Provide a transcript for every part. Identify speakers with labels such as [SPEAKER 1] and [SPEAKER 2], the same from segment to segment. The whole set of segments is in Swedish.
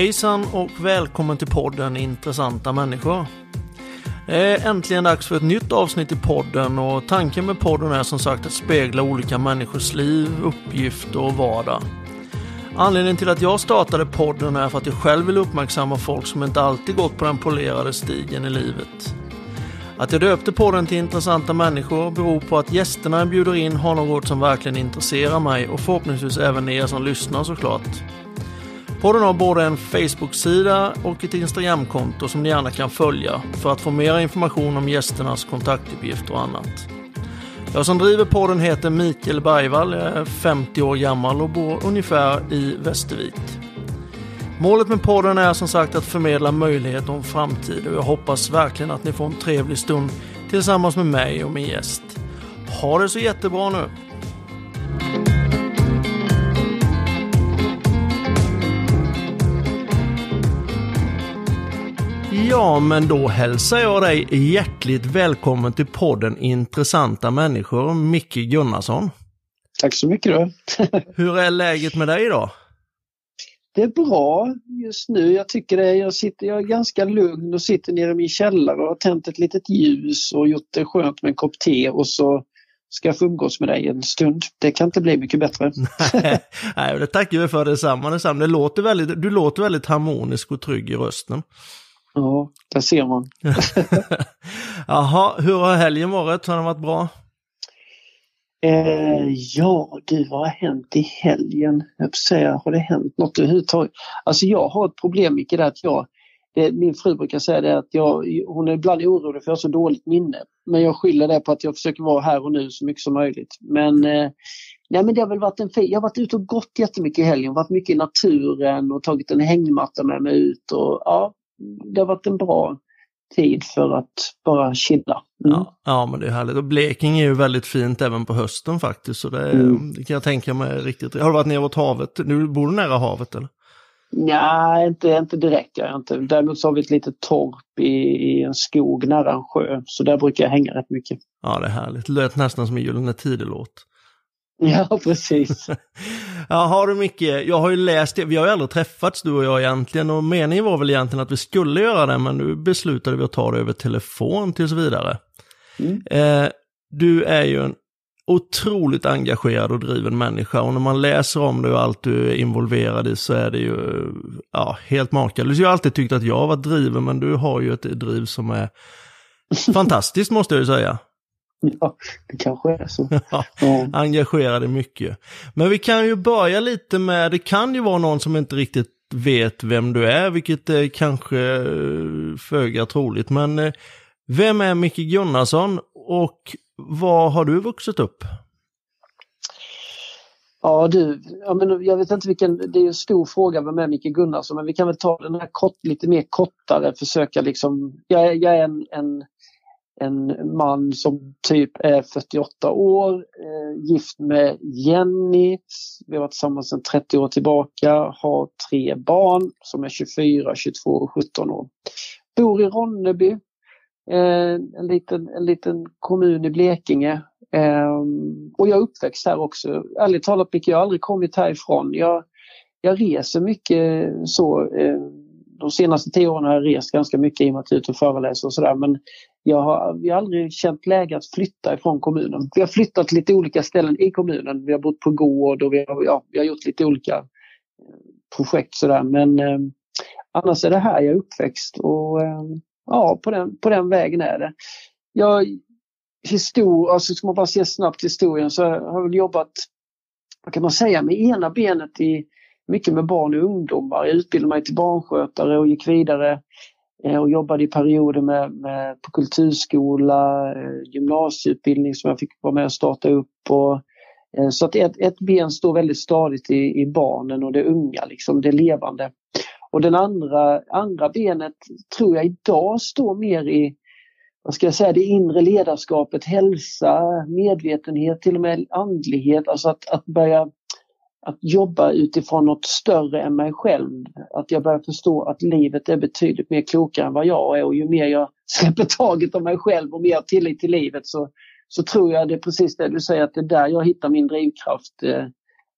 [SPEAKER 1] Hejsan och välkommen till podden Intressanta människor. Det är äntligen dags för ett nytt avsnitt i podden och tanken med podden är som sagt att spegla olika människors liv, uppgift och vardag. Anledningen till att jag startade podden är för att jag själv vill uppmärksamma folk som inte alltid gått på den polerade stigen i livet. Att jag döpte podden till Intressanta människor beror på att gästerna jag bjuder in har något som verkligen intresserar mig och förhoppningsvis även er som lyssnar såklart. Podden har både en Facebook-sida och ett Instagram-konto som ni gärna kan följa för att få mer information om gästernas kontaktuppgifter och annat. Jag som driver podden heter Mikael Bergvall, jag är 50 år gammal och bor ungefär i Västervik. Målet med podden är som sagt att förmedla möjligheter om framtid och jag hoppas verkligen att ni får en trevlig stund tillsammans med mig och min gäst. Ha det så jättebra nu! Ja, men då hälsar jag dig hjärtligt välkommen till podden Intressanta människor, Micke Gunnarsson.
[SPEAKER 2] Tack så mycket då.
[SPEAKER 1] Hur är läget med dig idag?
[SPEAKER 2] Det är bra just nu. Jag tycker det. Jag, sitter, jag är ganska lugn och sitter nere i min källare och har tänt ett litet ljus och gjort det skönt med en kopp te och så ska jag få umgås med dig en stund. Det kan inte bli mycket bättre.
[SPEAKER 1] Nej, det tackar vi för detsamma. detsamma. Det låter väldigt, du låter väldigt harmonisk och trygg i rösten.
[SPEAKER 2] Ja, där ser man.
[SPEAKER 1] Jaha, hur har helgen varit? Har den varit bra?
[SPEAKER 2] Eh, ja, du, vad har hänt i helgen? Jag säga, har det hänt något överhuvudtaget? Alltså jag har ett problem, Micke, där att jag, det, min fru brukar säga det att jag, hon är ibland orolig för jag har så dåligt minne. Men jag skyller det på att jag försöker vara här och nu så mycket som möjligt. Men, eh, nej, men det har väl varit en fin, jag har varit ute och gått jättemycket i helgen, varit mycket i naturen och tagit en hängmatta med mig ut och ja, det har varit en bra tid för att bara chilla.
[SPEAKER 1] Mm. Ja, ja, men det är härligt. Och Blekinge är ju väldigt fint även på hösten faktiskt. Så det, mm. det kan jag tänka mig riktigt. Har du varit nere åt havet? Nu bor du nära havet eller?
[SPEAKER 2] Nej, inte, inte direkt. Jag inte. Däremot så har vi ett litet torp i, i, en skog nära en sjö. Så där brukar jag hänga rätt mycket.
[SPEAKER 1] Ja, det är härligt. Det lät nästan som en Gyllene Tider-låt.
[SPEAKER 2] Ja, precis.
[SPEAKER 1] ja, har du mycket. Jag har ju läst det. Vi har ju aldrig träffats du och jag egentligen och meningen var väl egentligen att vi skulle göra det men nu beslutade vi att ta det över telefon tills vidare. Mm. Eh, du är ju en otroligt engagerad och driven människa och när man läser om det och allt du är involverad i så är det ju ja, helt makalöst. Jag har alltid tyckt att jag har varit driven men du har ju ett driv som är fantastiskt måste jag ju säga.
[SPEAKER 2] Ja, det kanske är så. Ja,
[SPEAKER 1] engagerade mycket. Men vi kan ju börja lite med, det kan ju vara någon som inte riktigt vet vem du är, vilket är kanske eh, föga troligt. Men eh, vem är Micke Gunnarsson och var har du vuxit upp?
[SPEAKER 2] Ja du, ja, men jag vet inte vilken, det är en stor fråga vem är Micke Gunnarsson men vi kan väl ta den här kort, lite mer kortare, försöka liksom, jag, jag är en, en en man som typ är 48 år, eh, gift med Jenny. Vi har varit tillsammans sedan 30 år tillbaka, har tre barn som är 24, 22 och 17 år. Bor i Ronneby, eh, en, liten, en liten kommun i Blekinge. Eh, och jag är uppväxt här också. Ärligt talat, jag har aldrig kommit härifrån. Jag, jag reser mycket så. Eh, de senaste tio åren har jag rest ganska mycket i och med att jag är ute och föreläser och sådär. Men jag har, vi har aldrig känt läge att flytta ifrån kommunen. Vi har flyttat till lite olika ställen i kommunen. Vi har bott på gård och vi har, ja, vi har gjort lite olika eh, projekt sådär. Men eh, annars är det här jag är uppväxt och eh, ja, på den, på den vägen är det. Jag, histor, alltså ska man bara se snabbt historien så har jag väl jobbat, vad kan man säga, med ena benet i mycket med barn och ungdomar. Jag utbildade mig till barnskötare och gick vidare eh, och jobbade i perioder med, med, på kulturskola, eh, gymnasieutbildning som jag fick vara med och starta upp. Och, eh, så att ett, ett ben står väldigt stadigt i, i barnen och det unga, liksom, det levande. Och den andra, andra benet tror jag idag står mer i vad ska jag säga, det inre ledarskapet, hälsa, medvetenhet, till och med andlighet. Alltså att, att börja att jobba utifrån något större än mig själv. Att jag börjar förstå att livet är betydligt mer klokare än vad jag är och ju mer jag släpper taget om mig själv och mer tillit till livet så, så tror jag det är precis det du säger att det är där jag hittar min drivkraft. Eh,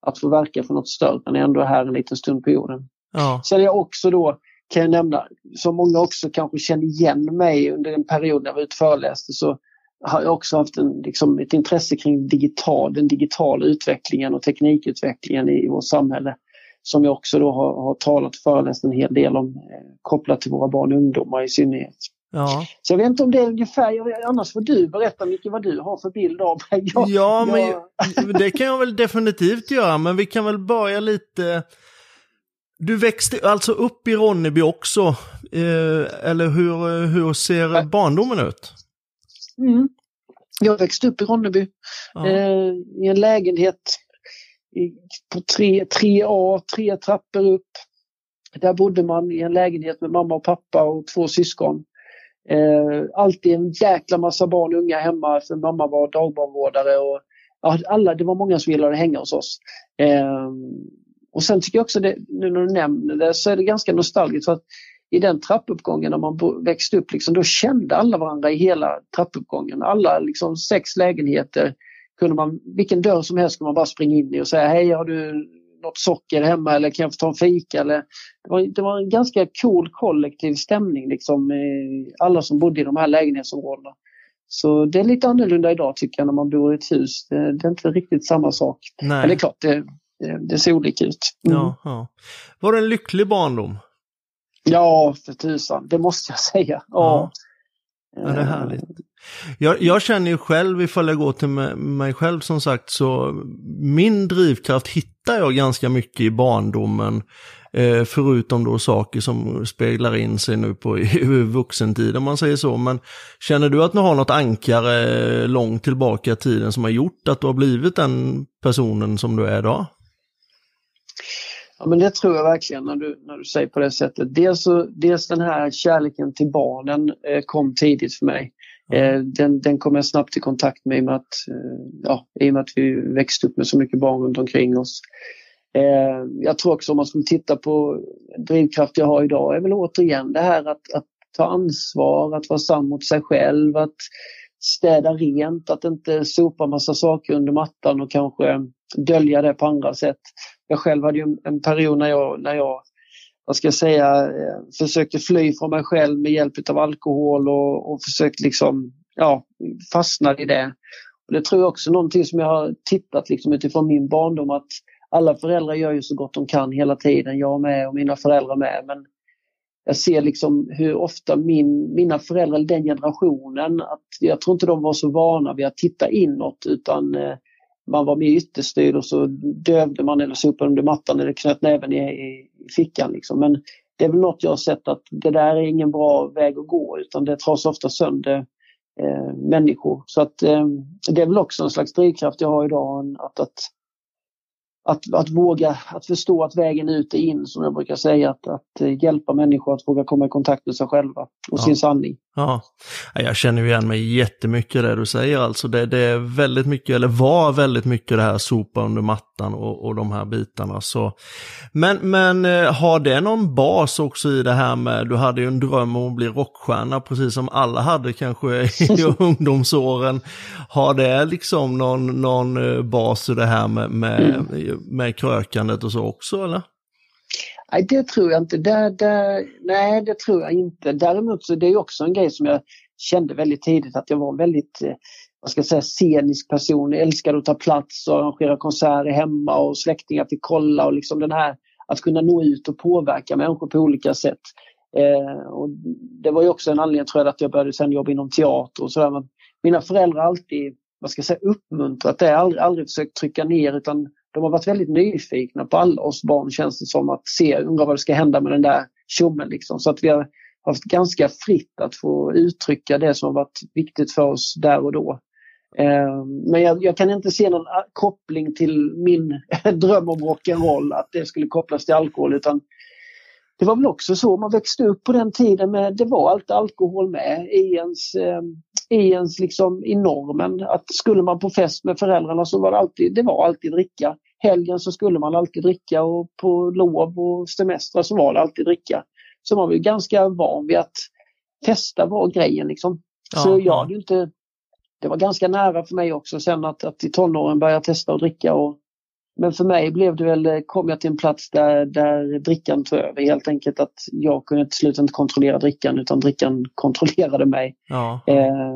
[SPEAKER 2] att få verka för något större när jag ändå är här en liten stund på jorden. Ja. Sen jag också då, kan jag nämna, som många också kanske känner igen mig under en period när jag var ute föreläste så har jag också haft en, liksom, ett intresse kring digital, den digitala utvecklingen och teknikutvecklingen i, i vårt samhälle. Som jag också då har, har talat och föreläst en hel del om eh, kopplat till våra barn och ungdomar i synnerhet. Ja. Så jag vet inte om det är ungefär, annars får du berätta mycket vad du har för bild av mig.
[SPEAKER 1] Jag, ja, men jag... det kan jag väl definitivt göra, men vi kan väl börja lite du växte alltså upp i Ronneby också, eh, eller hur, hur ser barndomen ut?
[SPEAKER 2] Mm. Jag växte upp i Ronneby ja. eh, i en lägenhet i, på tre, 3A, tre trappor upp. Där bodde man i en lägenhet med mamma och pappa och två syskon. Eh, alltid en jäkla massa barn och unga hemma för mamma var dagbarnvårdare och alla, det var många som gillade att hänga hos oss. Eh, och sen tycker jag också det, nu när du nämner det, så är det ganska nostalgiskt för att i den trappuppgången när man växte upp, liksom, då kände alla varandra i hela trappuppgången. Alla liksom, sex lägenheter, kunde man, vilken dörr som helst kunde man bara springa in i och säga hej har du något socker hemma eller kan jag få ta en fika? Eller, det, var, det var en ganska cool kollektiv stämning liksom, alla som bodde i de här lägenhetsområdena. Så det är lite annorlunda idag tycker jag när man bor i ett hus. Det, det är inte riktigt samma sak. Nej. Men det är klart, det, det, ser olika ut.
[SPEAKER 1] Mm. Ja, ja. Var det en lycklig barndom?
[SPEAKER 2] Ja, för tusan. Det måste jag säga. Ja.
[SPEAKER 1] ja. det är härligt. Jag, jag, känner ju själv, ifall jag går till mig själv som sagt, så min drivkraft hittar jag ganska mycket i barndomen. Eh, förutom då saker som speglar in sig nu på i vuxentid om man säger så. Men känner du att du har något ankare långt tillbaka i tiden som har gjort att du har blivit den personen som du är idag?
[SPEAKER 2] Ja, men det tror jag verkligen när du, när du säger på det sättet. Dels, så, dels den här kärleken till barnen eh, kom tidigt för mig. Eh, den, den kom jag snabbt i kontakt med i och med, att, eh, ja, i och med att vi växte upp med så mycket barn runt omkring oss. Eh, jag tror också om man skulle titta på drivkraft jag har idag är väl återigen det här att, att ta ansvar, att vara sann mot sig själv, att städa rent, att inte sopa massa saker under mattan och kanske dölja det på andra sätt. Jag själv hade ju en period när jag, när jag vad ska jag säga, eh, försökte fly från mig själv med hjälp av alkohol och, och försökte liksom, ja, fastna i det. Och det tror jag också är någonting som jag har tittat liksom utifrån min barndom att alla föräldrar gör ju så gott de kan hela tiden, jag med och mina föräldrar med. Men jag ser liksom hur ofta min, mina föräldrar, den generationen, att jag tror inte de var så vana vid att titta inåt utan eh, man var med i ytterstyr och så dövde man eller sopade under mattan eller knöt näven i, i, fickan. Liksom. Men det är väl något jag har sett att det där är ingen bra väg att gå utan det trasar ofta sönder eh, människor. Så att eh, det är väl också en slags drivkraft jag har idag att, att att, att våga att förstå att vägen ut är in, som jag brukar säga, att, att hjälpa människor att våga komma i kontakt med sig själva och ja. sin sanning.
[SPEAKER 1] Ja, jag känner igen mig jättemycket i det du säger alltså. Det, det är väldigt mycket, eller var väldigt mycket det här sopa under mattan och, och de här bitarna. Så. Men, men eh, har det någon bas också i det här med, du hade ju en dröm om att bli rockstjärna, precis som alla hade kanske i ungdomsåren. Har det liksom någon, någon eh, bas i det här med, med mm med krökandet och så också eller?
[SPEAKER 2] Nej, det tror jag inte. Det, det, nej, det tror jag inte. Däremot så det är också en grej som jag kände väldigt tidigt att jag var väldigt eh, vad ska jag säga, scenisk person. Jag älskade att ta plats och arrangera konserter hemma och släktingar fick kolla och liksom den här att kunna nå ut och påverka människor på olika sätt. Eh, och det var ju också en anledning tror jag att jag började sen jobba inom teater och sådär. mina föräldrar har alltid, vad ska jag säga, uppmuntrat det, aldrig, aldrig försökt trycka ner utan de har varit väldigt nyfikna på alla oss barn känns det som att se, undra vad det ska hända med den där tjommen liksom. Så att vi har haft ganska fritt att få uttrycka det som har varit viktigt för oss där och då. Ehm, men jag, jag, kan inte se någon ah, koppling till min dröm om rock'n'roll, att det skulle kopplas till alkohol utan det var väl också så man växte upp på den tiden med, det var alltid alkohol med i ens, ehm, i ens liksom i normen. Att skulle man på fest med föräldrarna så var det alltid, det var alltid dricka. Helgen så skulle man alltid dricka och på lov och semestrar så var det alltid dricka. Så man var ju ganska van vid att testa var grejen liksom. Så jag hade inte, det var ganska nära för mig också sen att, att i tonåren börja testa att dricka och men för mig blev det väl, kom jag till en plats där, där drickan tog över. Helt enkelt att jag kunde till slut inte kontrollera drickan utan drickan kontrollerade mig.
[SPEAKER 1] Ja.
[SPEAKER 2] Eh,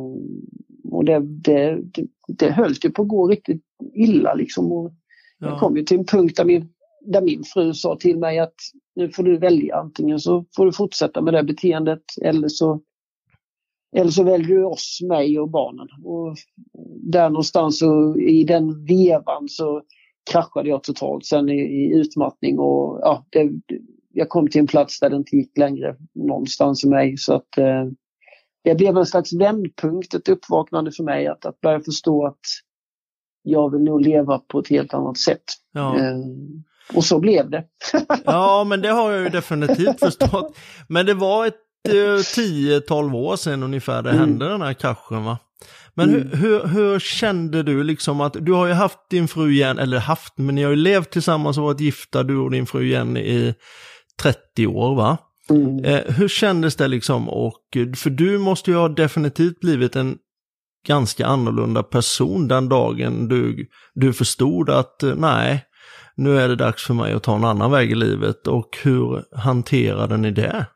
[SPEAKER 2] och det, det, det, det höll ju på att gå riktigt illa liksom. Och
[SPEAKER 1] Ja.
[SPEAKER 2] Jag kom ju till en punkt där min, där min fru sa till mig att nu får du välja antingen så får du fortsätta med det beteendet eller så eller så väljer du oss, mig och barnen. Och där någonstans så, i den vevan så kraschade jag totalt sen i, i utmattning och ja, det, jag kom till en plats där det inte gick längre någonstans i mig. Så att eh, det blev en slags vändpunkt, ett uppvaknande för mig att, att börja förstå att jag vill nog leva på ett helt annat sätt.
[SPEAKER 1] Ja.
[SPEAKER 2] Eh, och så blev det.
[SPEAKER 1] ja, men det har jag ju definitivt förstått. Men det var ett eh, 10-12 år sedan ungefär det
[SPEAKER 2] Mm.
[SPEAKER 1] hände den här kraschen va? Men
[SPEAKER 2] Mm.
[SPEAKER 1] hur, hur, hur kände du liksom att, du har ju haft din fru igen, eller haft, men ni har ju levt tillsammans och varit gifta, du och din fru Jenny i 30 år va?
[SPEAKER 2] Mm.
[SPEAKER 1] Eh, hur kändes det liksom? Och, för du måste ju ha definitivt blivit en ganska annorlunda person den dagen du, du förstod att eh, nej, nu är det dags för mig att ta en annan väg i livet. Och hur hanterade ni det?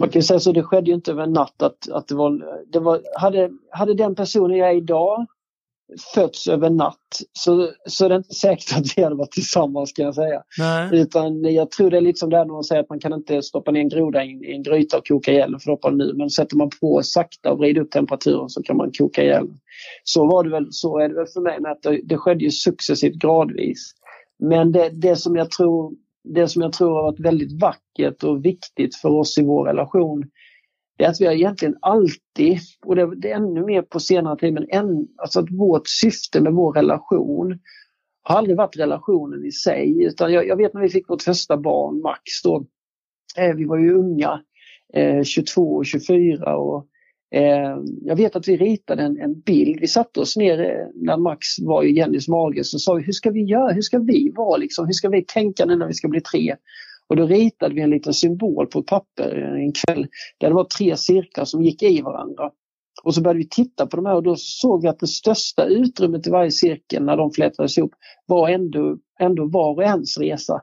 [SPEAKER 2] Man kan säga så, det skedde ju inte över en natt att, att det var, det var hade, hade den personen jag är idag fötts över en natt så, så är det inte säkert att vi hade varit tillsammans kan jag säga.
[SPEAKER 1] Nej.
[SPEAKER 2] Utan jag tror det är lite som det här när man säger att man kan inte stoppa ner en groda i, en- gryta och koka ihjäl den för då hoppar den ur. Men sätter man på sakta och vrider upp temperaturen så kan man koka ihjäl. Så var det väl, så är det väl för mig med att det, det skedde ju successivt gradvis. Men det, det som jag tror det som jag tror har varit väldigt vackert och viktigt för oss i vår relation det är att vi har egentligen alltid, och det, det är ännu mer på senare tid, men än, alltså att vårt syfte med vår relation har aldrig varit relationen i sig. Utan jag, jag vet när vi fick vårt första barn, Max, då, eh, vi var ju unga, eh, 22 och 24 och Eh, jag vet att vi ritade en, en bild. Vi satte oss ner eh, när Max var i Jennys mage så sa vi hur ska vi göra, hur ska vi vara liksom, hur ska vi tänka nu när vi ska bli tre? Och då ritade vi en liten symbol på ett papper eh, en kväll där det var tre cirklar som gick i varandra. Och så började vi titta på de här och då såg vi att det största utrymmet i varje cirkel när de flätades ihop var ändå, ändå var och ens resa.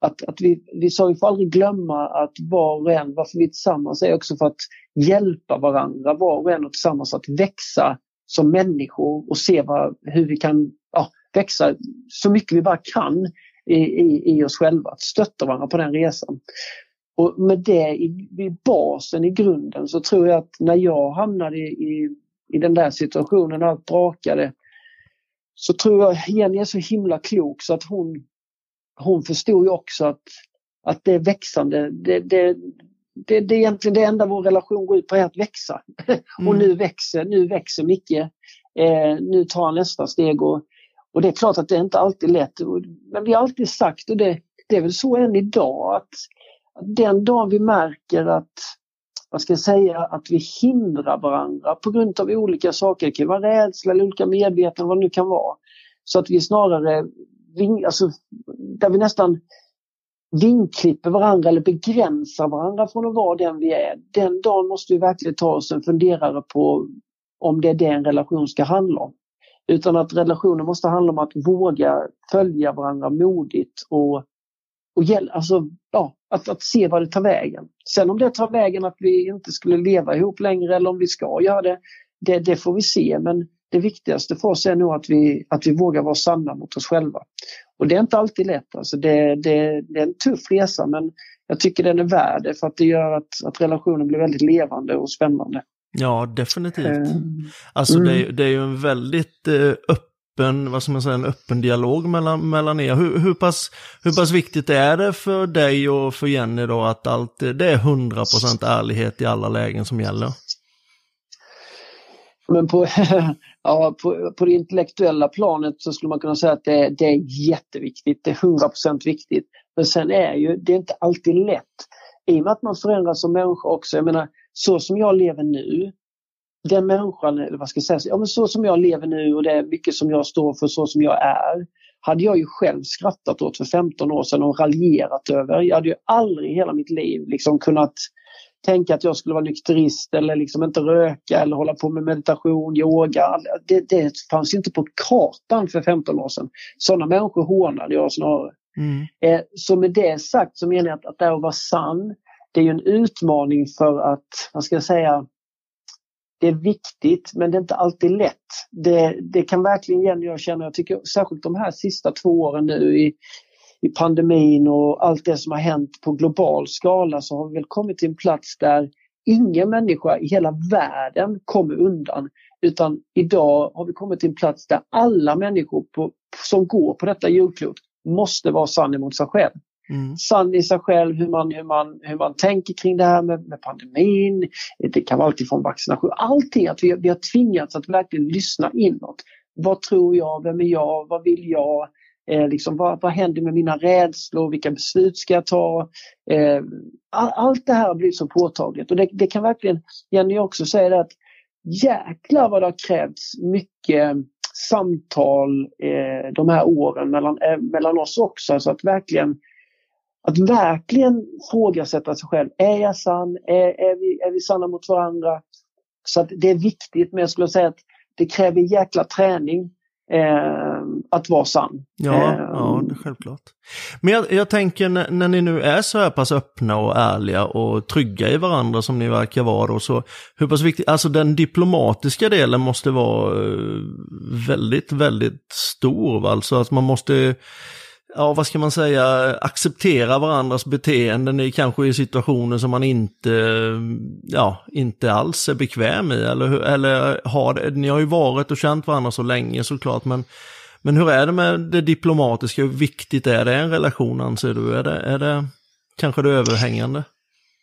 [SPEAKER 2] Att, att vi, vi sa vi får aldrig glömma att var och en, varför vi är tillsammans är också för att hjälpa varandra, var och en och tillsammans att växa som människor och se vad, hur vi kan ja, växa så mycket vi bara kan i, i, i oss själva, att stötta varandra på den resan. Och med det i, i basen, i grunden, så tror jag att när jag hamnade i, i, i den där situationen och allt brakade så tror jag Jenny är så himla klok så att hon, hon förstod ju också att, att det är växande. Det, det, det, det är egentligen det enda vår relation går ut på är att växa. och nu växer, nu växer Micke. Eh, nu tar han nästa steg och, och det är klart att det är inte alltid lätt. Och- Men vi har alltid sagt, och det, det är väl så än idag, att, att den dagen vi märker att vad ska jag säga, att vi hindrar varandra på grund av olika saker. Det kan vara rädsla eller olika medvetanden, vad det nu kan vara. Så att vi snarare, ving, alltså, där vi nästan vingklipper varandra eller begränsar varandra från att vara den vi är. Den dagen måste vi verkligen ta oss en funderare på om det är det en relation ska handla om. Utan att relationen måste handla om att våga följa varandra modigt och, och gäll, alltså, ja, att, att se vad det tar vägen. Sen om det tar vägen att vi inte skulle leva ihop längre eller om vi ska göra det, det, det får vi se. Men det viktigaste för oss är nog att vi, att vi vågar vara sanna mot oss själva. Och det är inte alltid lätt. Alltså det, det, det är en tuff resa men jag tycker den är värd det för att det gör att, att relationen blir väldigt levande och spännande.
[SPEAKER 1] Ja, definitivt.
[SPEAKER 2] Eh,
[SPEAKER 1] Alltså det, är,
[SPEAKER 2] Mm.
[SPEAKER 1] det är ju en väldigt eh, öppen, vad ska man säga, en öppen dialog mellan, mellan er. Hur, hur, pass, hur pass viktigt är det för dig och för Jenny då att allt, det är 100% ärlighet i alla lägen som gäller?
[SPEAKER 2] Men på, ja, på, på det intellektuella planet så skulle man kunna säga att det, det är jätteviktigt. Det är 100% viktigt. Men sen är ju det är inte alltid lätt. I och med att man förändras som människa också. Jag menar, så som jag lever nu. Den människan, eller vad ska jag säga, ja, men så som jag lever nu och det är mycket som jag står för, så som jag är. Hade jag ju själv skrattat åt för 15 år sedan och raljerat över. Jag hade ju aldrig i hela mitt liv liksom kunnat tänka att jag skulle vara nykterist eller liksom inte röka eller hålla på med meditation, yoga. Det, det fanns inte på kartan för 15 år sedan. Sådana människor hånade jag snarare. Mm. Eh, så med det sagt så menar jag att, att det här att vara sann, det är ju en utmaning för att, vad ska jag säga, det är viktigt men det är inte alltid lätt. Det, det kan verkligen igen jag känna, jag tycker särskilt de här sista två åren nu i, i pandemin och allt det som har hänt på global skala så har vi väl kommit till en plats där ingen människa i hela världen kommer undan. Utan idag har vi kommit till en plats där alla människor på, som går på detta jordklot måste vara sann emot sig själv. Mm. Sann i sig själv, hur man, hur, man, hur man tänker kring det här med, med pandemin. Det kan vara alltifrån vaccination. Allting, att vi, vi har tvingats att verkligen lyssna inåt. Vad tror jag? Vem är jag? Vad vill jag? Eh, liksom, vad, vad händer med mina rädslor? Vilka beslut ska jag ta? Eh, all, allt det här har blivit så påtagligt och det, det kan verkligen, Jenny också säga att jäklar vad det har krävts mycket samtal eh, de här åren mellan, eh, mellan oss också. Alltså att verkligen att verkligen frågasätta sig själv. Är jag sann? Är, är, vi, är vi sanna mot varandra? Så att det är viktigt, men jag skulle säga att det kräver jäkla träning eh, att vara sann.
[SPEAKER 1] Ja, eh, ja det är självklart. Men jag, jag tänker när, när, ni nu är så här pass öppna och ärliga och trygga i varandra som ni verkar vara då, så hur pass viktigt, alltså den diplomatiska delen måste vara eh, väldigt, väldigt stor. Alltså att man måste ja vad ska man säga, acceptera varandras beteenden i kanske i situationer som man inte, ja, inte alls är bekväm i. Eller, eller har, ni har ju varit och känt varandra så länge såklart, men, men hur är det med det diplomatiska? Hur viktigt är det i en relation anser du? Är det, är det kanske det överhängande?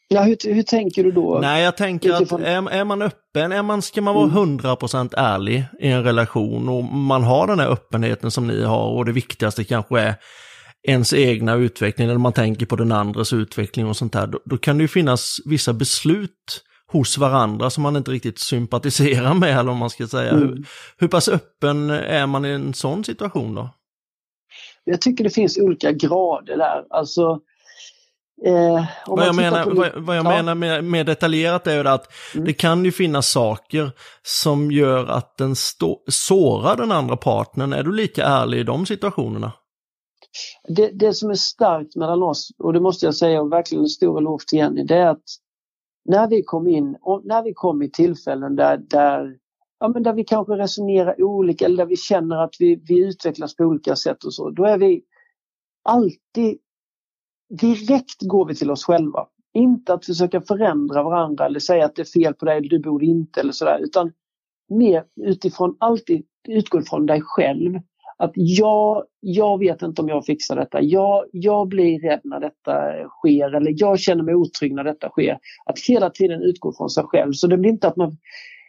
[SPEAKER 2] Ja, hur, hur tänker du då?
[SPEAKER 1] Nej, jag tänker Utifrån... att är, är, man öppen, är man, ska man vara 100% mm. ärlig i en relation och man har den här öppenheten som ni har och det viktigaste kanske är ens egna utveckling, eller man tänker på den andres utveckling och sånt där, då, då kan det ju finnas vissa beslut hos varandra som man inte riktigt sympatiserar med, eller om man ska säga. Mm. Hur, hur pass öppen är man i en sån situation då?
[SPEAKER 2] Jag tycker det finns olika grader där. Alltså,
[SPEAKER 1] Eh, vad jag, menar, vad, vad jag ja. menar med, med, detaljerat är ju att mm. det kan ju finnas saker som gör att den stå, sårar den andra partnern. Är du lika ärlig i de situationerna?
[SPEAKER 2] Det, det som är starkt mellan oss, och det måste jag säga och verkligen en stor eloge till Jenny, det är att när vi kom in och när vi kom i tillfällen där, där, ja, men där vi kanske resonerar olika eller där vi känner att vi, vi utvecklas på olika sätt och så, då är vi alltid direkt går vi till oss själva. Inte att försöka förändra varandra eller säga att det är fel på dig, du borde inte eller sådär, utan mer utifrån, alltid utgå från dig själv. Att jag, jag vet inte om jag fixar detta. Jag, jag blir rädd när detta sker eller jag känner mig otrygg när detta sker. Att hela tiden utgå från sig själv. Så det blir inte att man,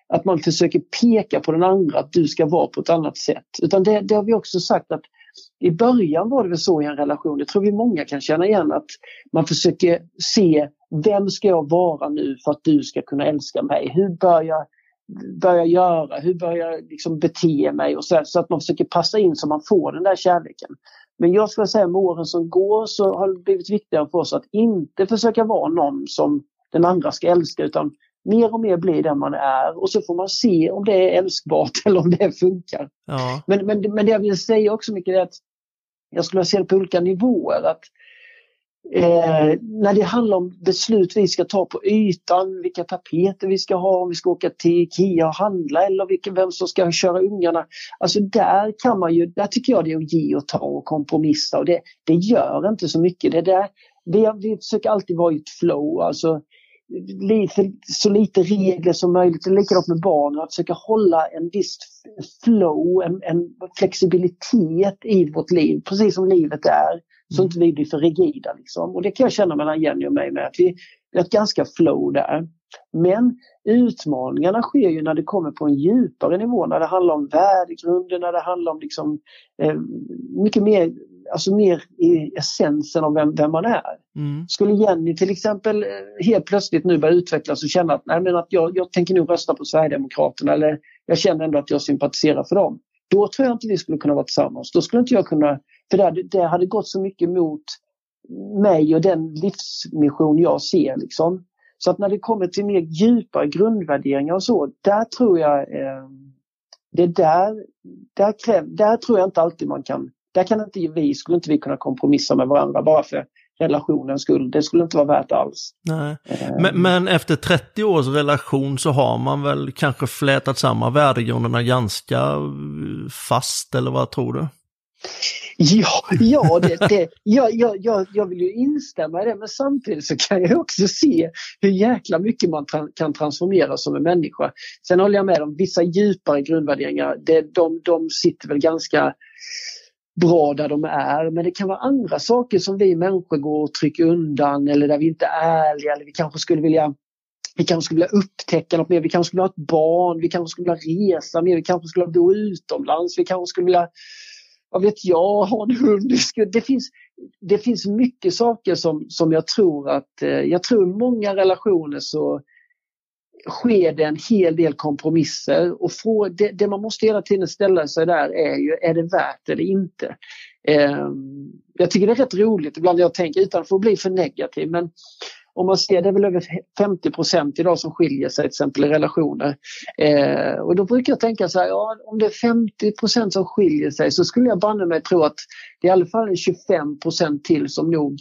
[SPEAKER 2] att man försöker peka på den andra att du ska vara på ett annat sätt. Utan det, det har vi också sagt att i början var det väl så i en relation, det tror vi många kan känna igen, att man försöker se vem ska jag vara nu för att du ska kunna älska mig? Hur bör jag, bör jag göra? Hur bör jag liksom bete mig? Och så, så att man försöker passa in så man får den där kärleken. Men jag skulle säga med åren som går så har det blivit viktigare för oss att inte försöka vara någon som den andra ska älska utan mer och mer bli den man är och så får man se om det är älskbart eller om det funkar. Ja. Men, men, men det jag vill säga också mycket är att jag skulle se det på olika nivåer. Att, eh, när det handlar om beslut vi ska ta på ytan, vilka tapeter vi ska ha, om vi ska åka till Ikea och handla eller vilken, vem som ska köra ungarna. Alltså där kan man ju, där tycker jag det är att ge och ta och kompromissa och det, det gör inte så mycket. Det där, vi, vi försöker alltid vara i ett flow, alltså lite, så lite regler som möjligt. Likadant med barnen, att försöka hålla en viss flow, en, en, flexibilitet i vårt liv, precis som livet är. Så mm. inte vi blir för rigida. Liksom. Och det kan jag känna mellan Jenny och mig med, att vi, vi har ett ganska flow där. Men utmaningarna sker ju när det kommer på en djupare nivå, när det handlar om värdegrunden, när det handlar om liksom, eh, mycket mer alltså mer i essensen av vem, vem man är. Mm. Skulle Jenny till exempel eh, helt plötsligt nu börja utvecklas och känna att, nej, men att jag, jag tänker nog rösta på Sverigedemokraterna eller jag känner ändå att jag sympatiserar för dem. Då tror jag inte vi skulle kunna vara tillsammans. Då skulle inte jag kunna, för det, det hade gått så mycket mot mig och den livsmission jag ser. Liksom. Så att när det kommer till mer djupa grundvärderingar och så, där tror jag eh, det där, där, kräv, där tror jag inte alltid man kan, där kan inte vi, skulle inte vi kunna kompromissa med varandra bara för relationens skull. Det skulle inte vara värt alls.
[SPEAKER 1] Nej. Eh. Men, men, efter 30 års relation så har man väl kanske flätat samman värdegrunderna ganska fast, eller vad tror du?
[SPEAKER 2] Ja, ja, det, det, ja, ja, ja, jag vill ju instämma i det men samtidigt så kan jag också se hur jäkla mycket man tra kan transformera som en människa. Sen håller jag med om vissa djupare grundvärderingar, det, de, de sitter väl ganska bra där de är men det kan vara andra saker som vi människor går och trycker undan eller där vi inte är ärliga eller vi kanske skulle vilja vi kanske skulle vilja upptäcka något mer, vi kanske skulle ha ett barn, vi kanske skulle vilja resa mer, vi kanske skulle vilja bo utomlands, vi kanske skulle vilja vad vet jag, ha en hund. Det finns, det finns mycket saker som, som jag tror att, eh, jag tror i många relationer så sker det en hel del kompromisser och få, det, det, man måste hela tiden ställa sig där är ju, är det värt eller inte? Eh, jag tycker det är rätt roligt ibland jag tänker utan att få bli för negativ men om man ser det är väl över 50% idag som skiljer sig till exempel i relationer. Eh, och då brukar jag tänka så här, ja, om det är 50% som skiljer sig så skulle jag banne mig tro att det är i alla fall 25% till som nog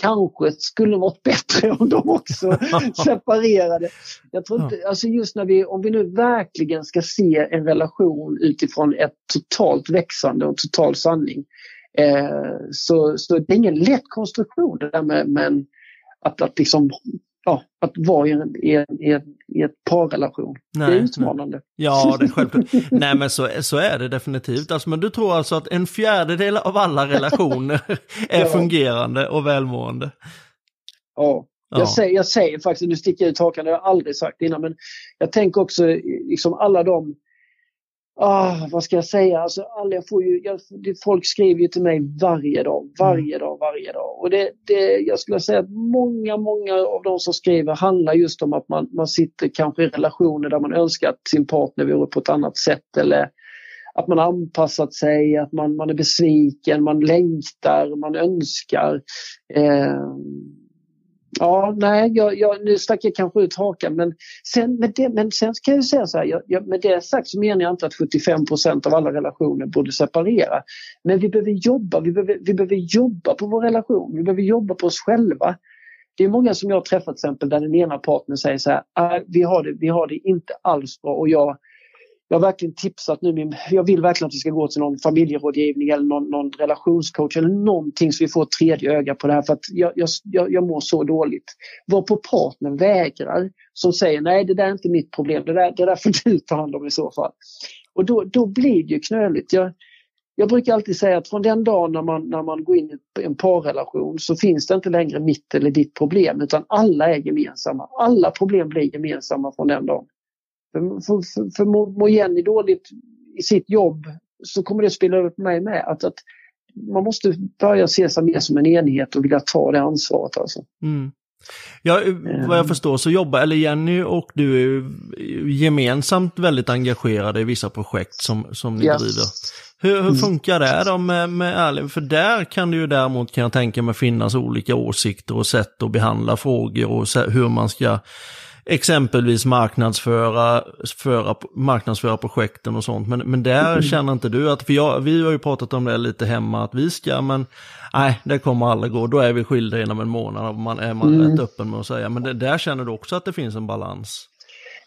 [SPEAKER 2] kanske skulle varit bättre om de också separerade. Jag tror inte, alltså just när vi, om vi nu verkligen ska se en relation utifrån ett totalt växande och total sanning. Eh, så, så det är ingen lätt konstruktion det där med, med att, att, liksom, ja, att vara i, en, i, en, i, ett parrelation. Nej, det är utmanande. Nej.
[SPEAKER 1] Ja, det är självklart. nej, men så, så är det definitivt. Alltså, men du tror alltså att en fjärdedel av alla relationer är ja. fungerande och välmående?
[SPEAKER 2] Ja. Ja. Jag, säger, jag säger faktiskt, nu sticker jag ut hakan, det har jag aldrig sagt innan, men jag tänker också liksom alla de Ah, vad ska jag säga? Alltså, alla, jag får ju, jag, folk skriver ju till mig varje dag, varje mm. dag, varje dag. Och det, det, jag skulle säga att många, många av de som skriver handlar just om att man, man sitter kanske i relationer där man önskar att sin partner vore på ett annat sätt eller att man har anpassat sig, att man, man är besviken, man längtar, man önskar. Eh, Ja, nej, jag, jag, nu stack jag kanske ut hakan men sen, med det, men sen kan jag säga så här, jag, jag, med det sagt så menar jag inte att 75 av alla relationer borde separera. Men vi behöver jobba, vi behöver, vi behöver jobba på vår relation, vi behöver jobba på oss själva. Det är många som jag har träffat till exempel där den ena partnern säger så här, äh, vi har det, vi har det inte alls bra och jag, jag har verkligen tipsat nu, jag vill verkligen att vi ska gå till någon familjerådgivning eller någon, någon relationscoach eller någonting så vi får ett tredje öga på det här för att jag, jag, jag mår så dåligt. Varpå partnern vägrar, som säger nej det där är inte mitt problem, det där, det där får du ta hand om i så fall. Och då, då blir det ju knöligt. Jag, jag brukar alltid säga att från den dagen när man, när man går in i en parrelation så finns det inte längre mitt eller ditt problem utan alla är gemensamma. Alla problem blir gemensamma från den dagen. För, för, för mår Jenny dåligt i sitt jobb så kommer det spela över på mig med. Att, att man måste börja se sig mer som en enhet och vilja ta det ansvaret. Alltså.
[SPEAKER 1] Mm. Ja, vad jag eh. förstår så jobbar, eller Jenny och du är gemensamt väldigt engagerade i vissa projekt som, som ni yes. driver. Hur, hur mm. funkar det då med, med ärlig? För där kan det ju däremot kan jag tänka mig finnas olika åsikter och sätt att behandla frågor och hur man ska exempelvis marknadsföra, föra, marknadsföra projekten och sånt. Men, men där mm. känner inte du att, för jag, vi har ju pratat om det lite hemma, att vi ska, men nej, det kommer aldrig gå. Då är vi skilda inom en månad och man är man mm. rätt öppen med att säga. Men det, där känner du också att det finns en balans?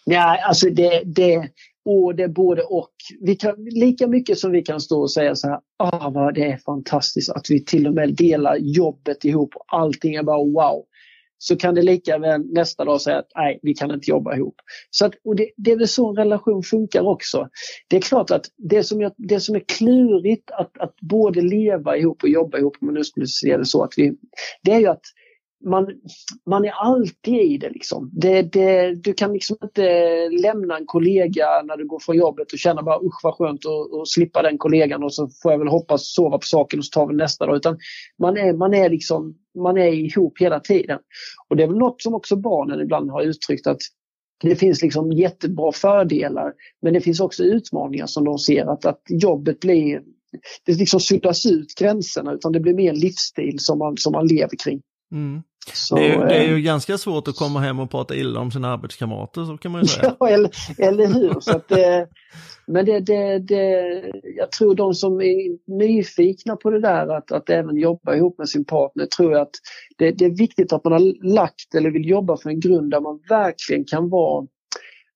[SPEAKER 2] Nej, alltså det, det, och det är både och. Vi kan, lika mycket som vi kan stå och säga så här, ah, vad det är fantastiskt att vi till och med delar jobbet ihop och allting är bara wow så kan det lika väl nästa dag säga att nej, vi kan inte jobba ihop. Så att, och det, det är väl så en relation funkar också. Det är klart att det som, jag, det som är klurigt att, att både leva ihop och jobba ihop, om man nu skulle se det så, att vi, det är ju att man, man är alltid i det. Liksom. Det, det, du kan liksom inte lämna en kollega när du går från jobbet och känna bara usch vad skönt att, slippa den kollegan och så får jag väl hoppas sova på saken och så tar vi nästa dag. Utan man är, man är liksom man är ihop hela tiden. Och det är väl något som också barnen ibland har uttryckt att det finns liksom jättebra fördelar men det finns också utmaningar som de ser att, att jobbet blir det liksom suddas ut gränserna utan det blir mer en livsstil som man, som man lever kring.
[SPEAKER 1] Mm. Så, det, är, det, är, ju äh, ganska svårt att komma hem och prata illa om sina arbetskamrater, så kan man ju säga.
[SPEAKER 2] Ja, eller, eller hur. Så att, eh, men det, det, det, jag tror de som är nyfikna på det där att, att även jobba ihop med sin partner, tror jag att det, det är viktigt att man har lagt eller vill jobba för en grund där man verkligen kan vara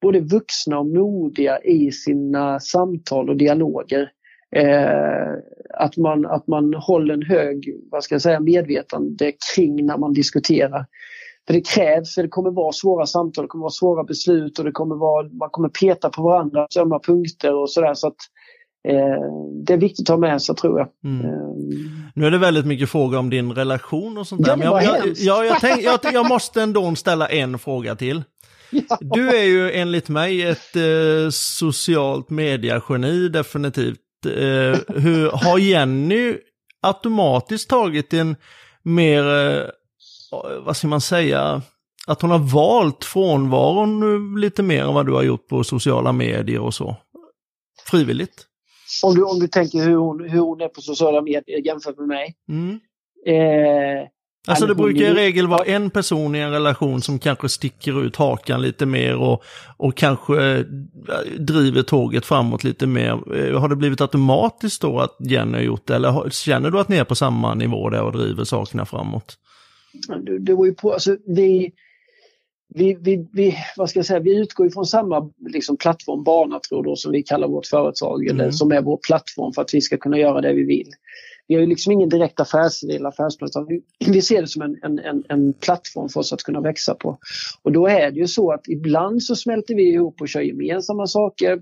[SPEAKER 2] både vuxna och modiga i sina samtal och dialoger. Eh, att, man, att man håller en hög vad ska jag säga, medvetande kring när man diskuterar. För det krävs, för det kommer vara svåra samtal, det kommer vara svåra beslut och det kommer vara, man kommer peta på varandra, ömma punkter och sådär. Så att, eh, det är viktigt att ha med sig tror jag. Mm. Eh,
[SPEAKER 1] nu är det väldigt mycket fråga om din relation och sånt där. men jag, jag, jag, jag, tänk, jag, jag måste ändå ställa en fråga till. Du är ju enligt mig ett eh, socialt mediegeni definitivt. Eh, hur, har Jenny automatiskt tagit en mer, eh, vad ska man säga, att hon har valt frånvaron lite mer än vad du har gjort på sociala medier och så? Frivilligt?
[SPEAKER 2] Om du, om du tänker hur hon, hur hon är på sociala medier jämfört med mig. Mm. Eh,
[SPEAKER 1] Alltså det brukar i regel vara en person i en relation som kanske sticker ut hakan lite mer och, och kanske eh, driver tåget framåt lite mer. Eh, har det blivit automatiskt då att Jenny har gjort det eller känner du att ni är på samma nivå där och driver sakerna framåt?
[SPEAKER 2] Det, det var ju på, alltså vi, vi, vi, vi, vad ska jag säga, vi utgår ifrån samma liksom, plattform, Bana tror då, som vi kallar vårt företag, mm. eller som är vår plattform för att vi ska kunna göra det vi vill vi har ju liksom ingen direkt affärsidé eller affärsplan utan vi, vi ser det som en, en, en, en, plattform för oss att kunna växa på. Och då är det ju så att ibland så smälter vi ihop och kör gemensamma saker.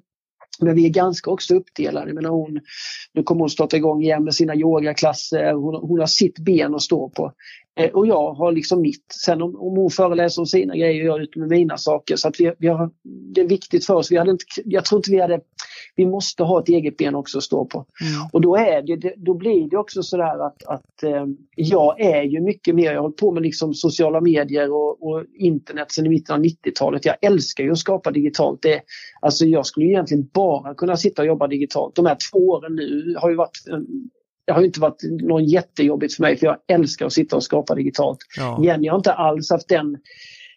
[SPEAKER 2] Men vi är ganska också uppdelade. menar hon, nu kommer hon starta igång igen med sina yogaklasser. Hon, hon har sitt ben att stå på. Eh, och jag har liksom mitt. Sen om, om hon föreläser om sina grejer och jag är ute med mina saker. Så att vi, vi har, det är viktigt för oss. Vi hade inte, jag tror inte vi hade vi måste ha ett eget ben också att stå på. Mm. Och då, är det, då blir det också sådär att, att eh, jag är ju mycket mer, jag har hållit på med liksom sociala medier och, och internet sedan i mitten av 90-talet. Jag älskar ju att skapa digitalt. Det, alltså jag skulle egentligen bara kunna sitta och jobba digitalt. De här två åren nu har ju varit det har inte varit något jättejobbigt för mig för jag älskar att sitta och skapa digitalt. Ja. Jenny har inte alls haft den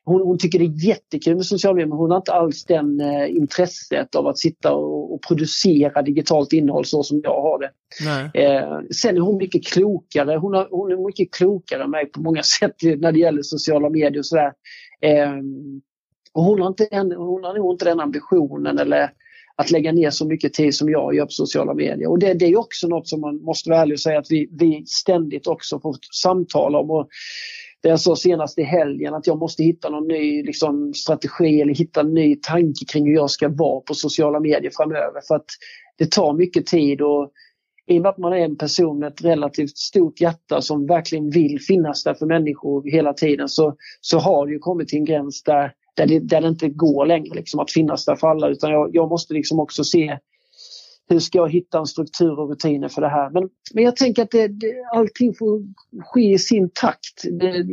[SPEAKER 2] hon, hon, tycker det är jättekul med sociala medier men hon har inte alls den eh, intresset av att sitta och, och, producera digitalt innehåll så som jag har det. Eh, sen är hon mycket klokare. Hon, har, hon, är mycket klokare än mig på många sätt när det gäller sociala medier och sådär. Eh, och hon har, inte hon har nog inte den ambitionen eller att lägga ner så mycket tid som jag gör på sociala medier. Och det, det är också något som man måste vara ärlig och säga att vi, vi ständigt också får samtala om. Och det jag sa senast i helgen att jag måste hitta någon ny liksom, strategi eller hitta en ny tanke kring hur jag ska vara på sociala medier framöver. För att det tar mycket tid och i och med att man är en person med ett relativt stort hjärta som verkligen vill finnas där för människor hela tiden så, så har det ju kommit till en gräns där, där, det, där det inte går längre liksom, att finnas där för alla utan jag, jag måste liksom också se hur ska jag hitta en struktur och rutiner för det här? Men, men jag tänker att det, det, allting får ske i sin takt. Det,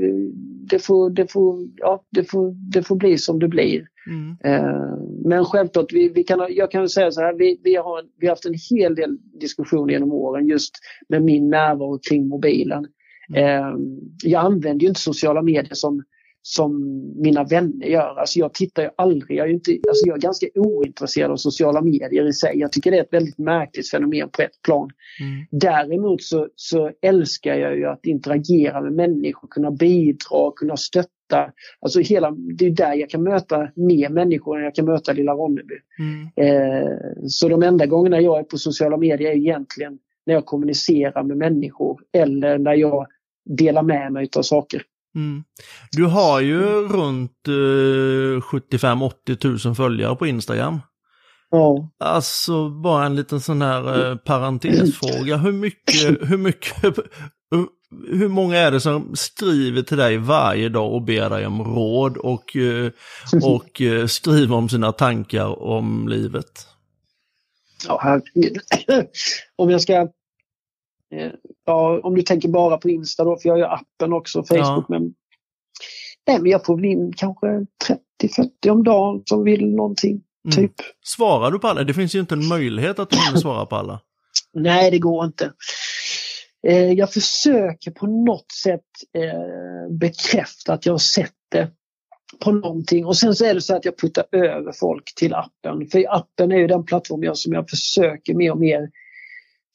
[SPEAKER 2] det, får, det, får, ja, det, får, det får bli som det blir. Mm. Eh, men självklart, vi, vi kan, jag kan säga så här, vi, vi, har, vi har haft en hel del diskussioner genom åren just med min närvaro kring mobilen. Mm. Eh, jag använder ju inte sociala medier som som mina vänner gör. Alltså jag tittar ju aldrig, jag är, inte, alltså jag är ganska ointresserad av sociala medier i sig. Jag tycker det är ett väldigt märkligt fenomen på ett plan. Mm. Däremot så, så älskar jag ju att interagera med människor, kunna bidra, kunna stötta. Alltså hela, det är där jag kan möta mer människor än jag kan möta lilla Ronneby. Mm. Eh, så de enda gångerna jag är på sociala medier är egentligen när jag kommunicerar med människor eller när jag delar med mig av saker.
[SPEAKER 1] Mm. Du har ju runt eh, 75-80 000 följare på Instagram. Ja. Alltså bara en liten sån här eh, parentesfråga. Hur mycket, hur mycket, hur många är det som skriver till dig varje dag och ber dig om råd och, eh, och eh, skriver om sina tankar om livet?
[SPEAKER 2] Ja, herregud. om jag ska Eh, ja, om du tänker bara på Insta då, för jag har appen också, Facebook. Ja. Men, nej, men jag får väl in kanske 30-40 om dagen som vill någonting. Mm. Typ.
[SPEAKER 1] Svarar du på alla? Det finns ju inte en möjlighet att du hinner svara på alla.
[SPEAKER 2] Nej, det går inte. Eh, jag försöker på något sätt eh, bekräfta att jag har sett det på någonting och sen så är det så att jag puttar över folk till appen. För appen är ju den plattform jag, som jag försöker mer och mer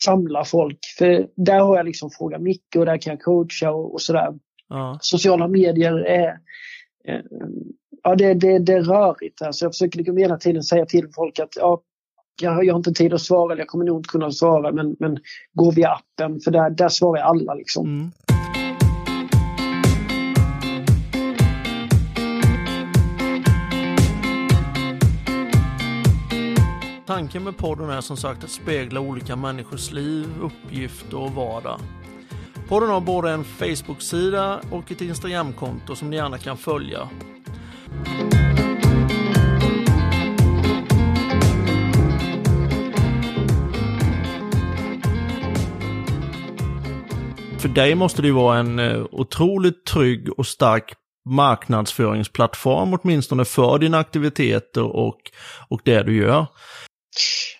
[SPEAKER 2] samla folk. För där har jag liksom frågat mycket och där kan jag coacha och, och sådär. Ja. Sociala medier är eh, ja, det, det, det är rörigt. Alltså jag försöker liksom hela tiden säga till folk att ja, jag, jag har inte tid att svara eller jag kommer nog inte kunna svara men, men gå via appen för där, där svarar alla liksom. Mm.
[SPEAKER 1] Tanken med podden är som sagt att spegla olika människors liv, uppgift och vardag. Podden har både en Facebook-sida och ett Instagram-konto som ni gärna kan följa. För dig måste det ju vara en eh, otroligt trygg och stark marknadsföringsplattform åtminstone för dina aktiviteter och, och det du gör.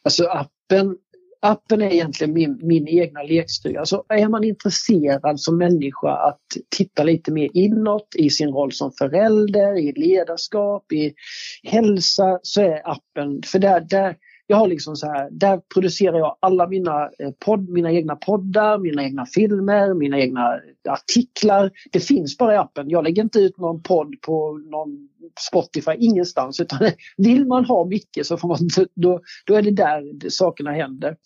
[SPEAKER 2] Alltså appen, appen är egentligen min, min egna lekstuga. Alltså är man intresserad som människa att titta lite mer inåt i sin roll som förälder, i ledarskap, i hälsa så är appen, för där, där jag har liksom så här, där producerar jag alla mina, eh, podd, mina egna poddar, mina egna filmer, mina egna eh, artiklar. Det finns bara i appen. Jag lägger inte ut någon podd på någon Spotify, ingenstans. Utan vill man ha mycket så får man, då, då är det där sakerna händer.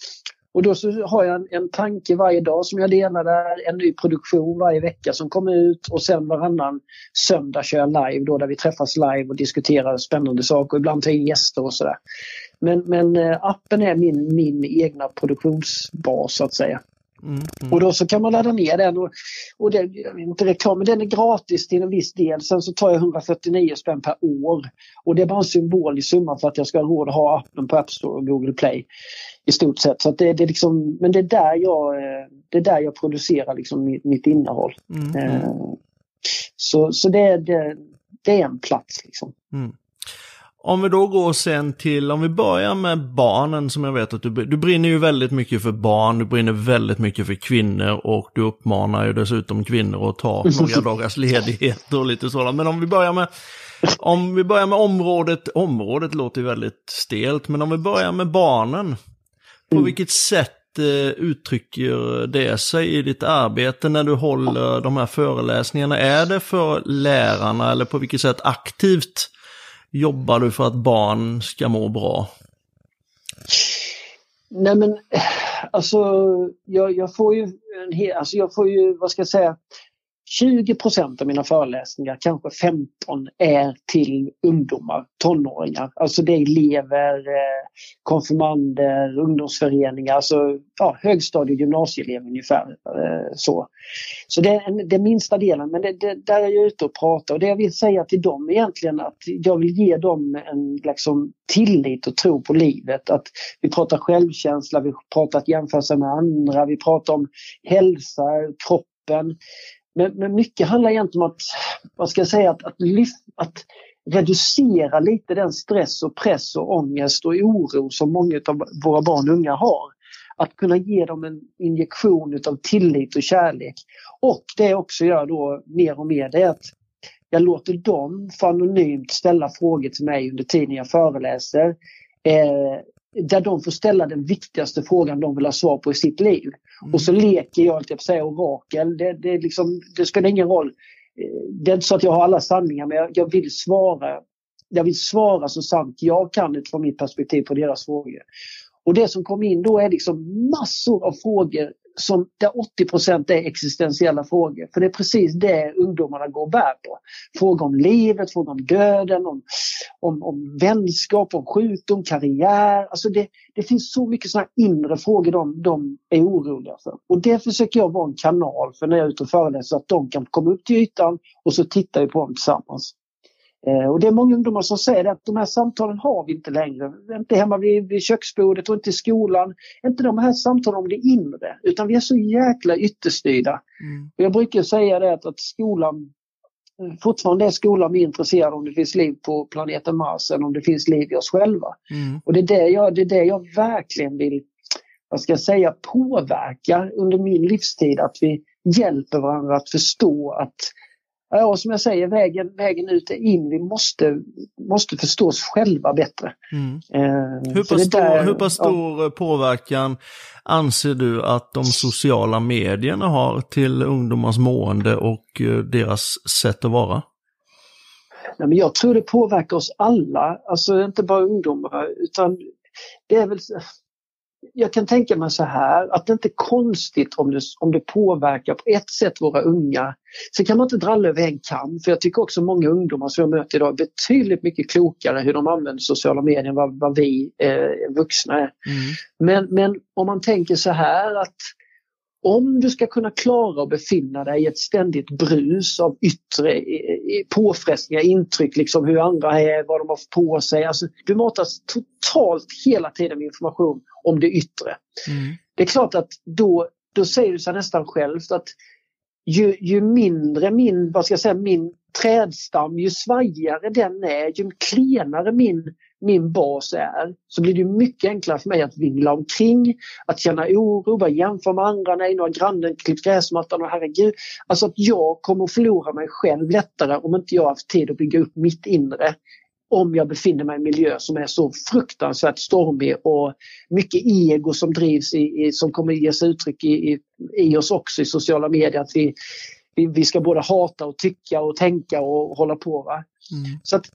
[SPEAKER 2] Och då så har jag en, en tanke varje dag som jag delar där, en ny produktion varje vecka som kommer ut och sen varannan söndag kör jag live då där vi träffas live och diskuterar spännande saker. Ibland tar jag in gäster och sådär. Men, men eh, appen är min, min egna produktionsbas så att säga. Mm, mm. Och då så kan man ladda ner den och, och det, inte reklam, men den är gratis till en viss del. Sen så tar jag 149 spänn per år. Och det är bara en symbolisk summa för att jag ska ha råd att ha appen på App Store och Google Play. I stort sett. Så det, det är liksom, men det är där jag, eh, det är där jag producerar liksom mitt, mitt innehåll. Mm, mm. eh, så så det, det, det är en plats liksom.
[SPEAKER 1] Om vi då går sen till, om vi börjar med barnen som jag vet att du, du brinner ju väldigt mycket för barn, du brinner väldigt mycket för kvinnor och du uppmanar ju dessutom kvinnor att ta några dagars ledighet och lite sådant. Men om vi börjar med, om vi börjar med området, området låter ju väldigt stelt, men om vi börjar med barnen. På mm. vilket sätt eh, uttrycker det sig i ditt arbete när du håller de här föreläsningarna? Är det för lärarna eller på vilket sätt aktivt jobbar du för att barn ska må bra?
[SPEAKER 2] Nej men eh, alltså jag, jag får ju en hel, alltså jag får ju, vad ska jag säga, 20% av mina föreläsningar, kanske 15, är till ungdomar, tonåringar. Alltså det är elever, eh, konfirmander, ungdomsföreningar, alltså ja, högstadie och gymnasieelever ungefär. Eh, så så det är den minsta delen, men det, det, där är jag ute och pratar. Och det jag vill säga till dem egentligen att jag vill ge dem en liksom, tillit och tro på livet. Att vi pratar självkänsla, vi pratar att jämföra sig med andra, vi pratar om hälsa, kroppen. Men, men mycket handlar egentligen om att, vad ska jag säga, att, att, att reducera lite den stress och press och ångest och oro som många av våra barn och unga har. Att kunna ge dem en injektion utav tillit och kärlek. Och det jag också gör då mer och mer det är att jag låter dem få anonymt ställa frågor till mig under tiden jag föreläser. Eh, där de får ställa den viktigaste frågan de vill ha svar på i sitt liv. Mm. Och så leker jag, jag säga orakel. Det, det, liksom, det spelar ingen roll. Eh, det är inte så att jag har alla sanningar men jag, jag, vill svara. Jag vill svara så sant jag kan utifrån mitt perspektiv på deras frågor. Och det som kom in då är liksom massor av frågor som där 80 är existentiella frågor. För det är precis det ungdomarna går och bär på. Frågor om livet, frågor om döden, om, om, om vänskap, om sjukdom, karriär. Alltså det, det finns så mycket sådana inre frågor de, de är oroliga för. Och det försöker jag vara en kanal för när jag är ute och föreläser, så att de kan komma upp till ytan och så tittar vi på dem tillsammans. Eh, och det är många ungdomar som säger att de här samtalen har vi inte längre. Inte hemma vid, vid köksbordet och inte i skolan. Inte de här samtalen om det inre, utan vi är så jäkla ytterstyrda. Mm. Och jag brukar säga det att, att skolan, eh, fortfarande är skolan mer intresserad om det finns liv på planeten Mars än om det finns liv i oss själva. Mm. Och det är det, jag, det är det jag verkligen vill vad ska jag säga, påverkar under min livstid. Att vi hjälper varandra att förstå att Ja, som jag säger, vägen, vägen ut är in. Vi måste, måste förstå oss själva bättre.
[SPEAKER 1] Mm. Eh, hur, pass stor, där, hur pass stor ja. påverkan anser du att de sociala medierna har till ungdomars mående och eh, deras sätt att vara?
[SPEAKER 2] Nej, men jag tror det påverkar oss alla, alltså inte bara ungdomar utan det är väl jag kan tänka mig så här att det inte är konstigt om det, om det påverkar på ett sätt våra unga. Sen kan man inte dra över en kam för jag tycker också många ungdomar som jag möter idag är betydligt mycket klokare hur de använder sociala medier än vad, vad vi eh, vuxna är. Mm. Men, men om man tänker så här att om du ska kunna klara att befinna dig i ett ständigt brus av yttre påfrestningar, intryck, liksom hur andra är, vad de har på sig. Alltså, du matas totalt hela tiden med information om det yttre. Mm. Det är klart att då, då säger du sig nästan självt att ju, ju mindre min, vad ska jag säga, min trädstam, ju svajigare den är, ju klenare min min bas är så blir det mycket enklare för mig att vingla omkring, att känna oro, börja jämföra med andra. Nej, nu har grannen klippt gräsmattan och herregud. Alltså att jag kommer att förlora mig själv lättare om inte jag har haft tid att bygga upp mitt inre om jag befinner mig i en miljö som är så fruktansvärt stormig och mycket ego som drivs i, i som kommer att ge sig uttryck i, i, i oss också i sociala medier. Att vi, vi, vi ska både hata och tycka och tänka och hålla på. Va? Mm. Så att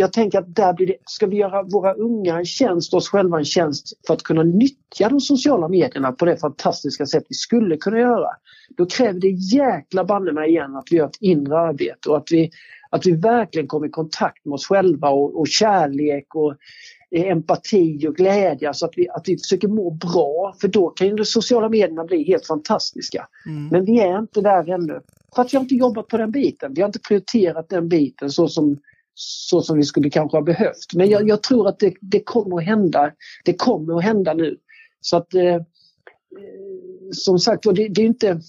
[SPEAKER 2] jag tänker att där blir det, ska vi göra våra unga en tjänst, oss själva en tjänst för att kunna nyttja de sociala medierna på det fantastiska sätt vi skulle kunna göra. Då kräver det jäkla banne mig igen att vi gör ett inre arbete och att vi, att vi verkligen kommer i kontakt med oss själva och, och kärlek och empati och glädje, alltså att vi, att vi försöker må bra för då kan ju de sociala medierna bli helt fantastiska. Mm. Men vi är inte där ännu. För att vi har inte jobbat på den biten. Vi har inte prioriterat den biten så som så som vi skulle kanske ha behövt. Men jag, jag tror att det, det, kommer att hända. Det kommer att hända nu. Så att eh, som sagt det, det, är inte,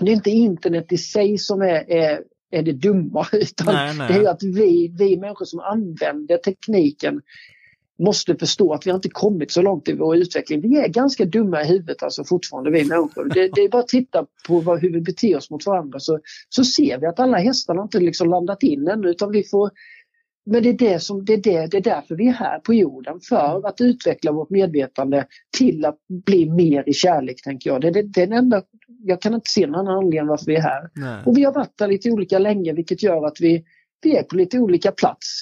[SPEAKER 2] det är inte internet i sig som är, är, är det dumma utan nej, nej. det är att vi, vi människor som använder tekniken måste förstå att vi inte kommit så långt i vår utveckling. Vi är ganska dumma i huvudet alltså fortfarande vi människor. Det, det är bara att titta på vad, hur vi beter oss mot varandra så, så ser vi att alla hästarna inte liksom landat in ännu utan vi får men det är, det, som, det, är det, det är därför vi är här på jorden, för att utveckla vårt medvetande till att bli mer i kärlek, tänker jag. Det, det, det är den enda, jag kan inte se någon annan anledning varför vi är här. Nej. Och vi har varit där lite olika länge, vilket gör att vi, vi är på lite olika plats,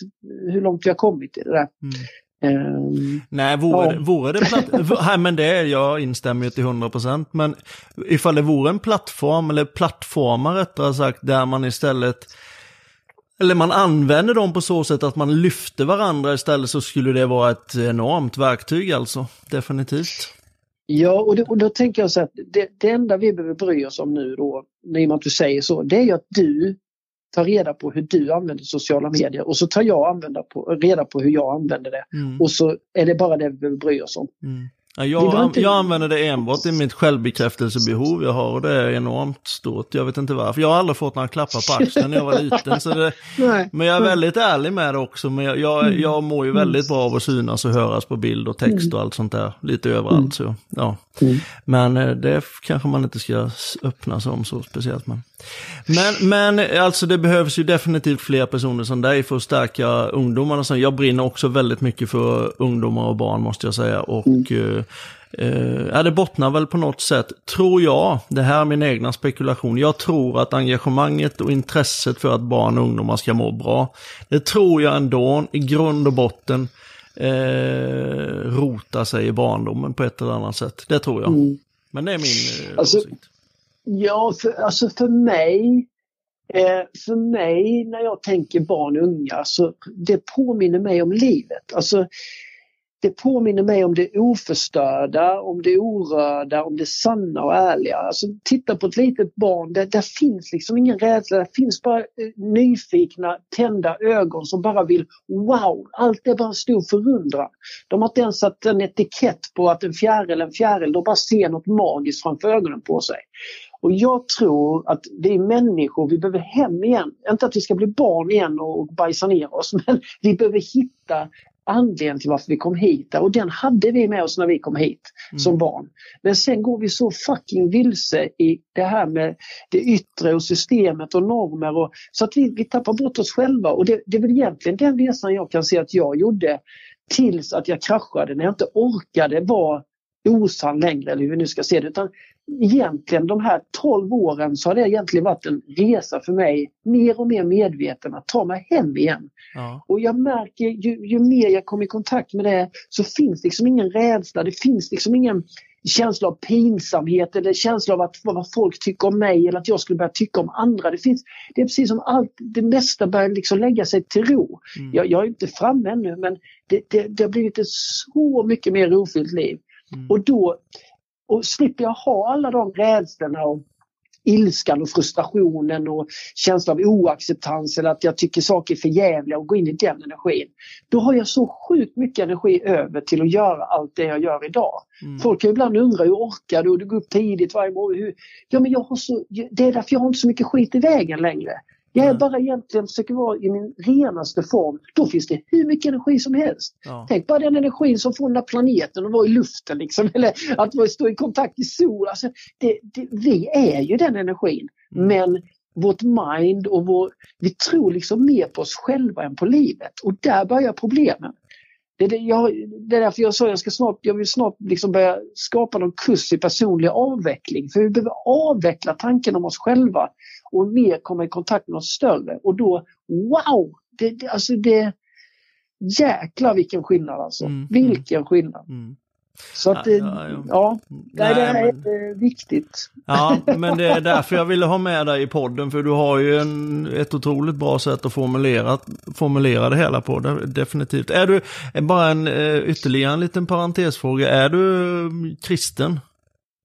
[SPEAKER 2] hur långt vi har kommit i det där. Mm.
[SPEAKER 1] Um, Nej, vore, ja. vore det platt, nej, men det jag instämmer ju till 100%, men ifall det vore en plattform, eller plattformar rättare sagt, där man istället eller man använder dem på så sätt att man lyfter varandra istället så skulle det vara ett enormt verktyg alltså. Definitivt.
[SPEAKER 2] Ja, och, det, och då tänker jag så att det, det enda vi behöver bry oss om nu då, i och med att du säger så, det är ju att du tar reda på hur du använder sociala medier och så tar jag på, reda på hur jag använder det. Mm. Och så är det bara det vi behöver bry oss om. Mm.
[SPEAKER 1] Ja, jag, inte... jag använder det enbart i mitt självbekräftelsebehov jag har och det är enormt stort. Jag vet inte varför. Jag har aldrig fått några klappar på axeln när jag var liten. Så det, men jag är väldigt ärlig med det också. Men jag, jag, mm. jag mår ju väldigt bra av att synas och höras på bild och text mm. och allt sånt där. Lite överallt. Så, ja. Mm. Men eh, det kanske man inte ska öppna sig om så speciellt. Men, men, men alltså det behövs ju definitivt fler personer som dig för att stärka ungdomarna. Jag brinner också väldigt mycket för ungdomar och barn måste jag säga. Och mm. Uh, ja, det bottnar väl på något sätt, tror jag, det här är min egna spekulation, jag tror att engagemanget och intresset för att barn och ungdomar ska må bra, det tror jag ändå i grund och botten uh, rotar sig i barndomen på ett eller annat sätt. Det tror jag. Mm. Men det är min uh,
[SPEAKER 2] alltså, åsikt. Ja, för, alltså för mig Eh, för mig när jag tänker barn och unga så det påminner mig om livet. Alltså det påminner mig om det oförstörda, om det orörda, om det sanna och ärliga. Alltså, titta på ett litet barn, där, där finns liksom ingen rädsla, Där finns bara eh, nyfikna, tända ögon som bara vill wow, allt är bara stor förundran. De har inte ens satt en etikett på att en fjäril är en fjäril, de bara ser något magiskt framför ögonen på sig. Och jag tror att vi människor, vi behöver hem igen. Inte att vi ska bli barn igen och bajsa ner oss, men vi behöver hitta anledningen till varför vi kom hit. Och den hade vi med oss när vi kom hit mm. som barn. Men sen går vi så fucking vilse i det här med det yttre och systemet och normer. Och, så att vi, vi tappar bort oss själva. Och det, det är väl egentligen den resan jag kan se att jag gjorde tills att jag kraschade när jag inte orkade vara osann längre eller hur vi nu ska se det. Utan egentligen de här 12 åren så har det egentligen varit en resa för mig mer och mer medveten att ta mig hem igen. Ja. Och jag märker ju, ju, mer jag kommer i kontakt med det så finns liksom ingen rädsla, det finns liksom ingen känsla av pinsamhet eller känsla av att vad folk tycker om mig eller att jag skulle börja tycka om andra. Det, finns, det är precis som allt, det mesta börjar liksom lägga sig till ro. Mm. Jag, jag, är inte framme ännu men det, det, det har blivit ett så mycket mer rofyllt liv. Mm. Och då och slipper jag ha alla de rädslorna och ilskan och frustrationen och känslan av oacceptans eller att jag tycker saker är för jävliga och gå in i den energin. Då har jag så sjukt mycket energi över till att göra allt det jag gör idag. Mm. Folk kan ibland undra hur orkar du? Och du går upp tidigt varje morgon. Hur? Ja men jag har så, det är därför jag har inte så mycket skit i vägen längre. Jag är bara egentligen försöker vara i min renaste form. Då finns det hur mycket energi som helst. Ja. Tänk bara den energin som får den där planeten att vara i luften liksom. Eller att stå i kontakt i sol. Alltså, det, det, vi är ju den energin. Mm. Men vårt mind och vår, vi tror liksom mer på oss själva än på livet. Och där börjar problemen. Det är, det, jag, det är därför jag sa jag ska snart, jag vill snart liksom börja skapa någon kurs i personlig avveckling. För vi behöver avveckla tanken om oss själva och mer komma i kontakt med något större. Och då, wow! Det, det, alltså det, jäklar vilken skillnad alltså. Mm, vilken mm. skillnad. Mm. Så att det, ja, ja, ja. Nej, det här men... är viktigt.
[SPEAKER 1] Ja, men det är därför jag ville ha med dig i podden, för du har ju en, ett otroligt bra sätt att formulera, formulera det hela på, definitivt. Är du, bara en eh, ytterligare en liten parentesfråga, är du kristen?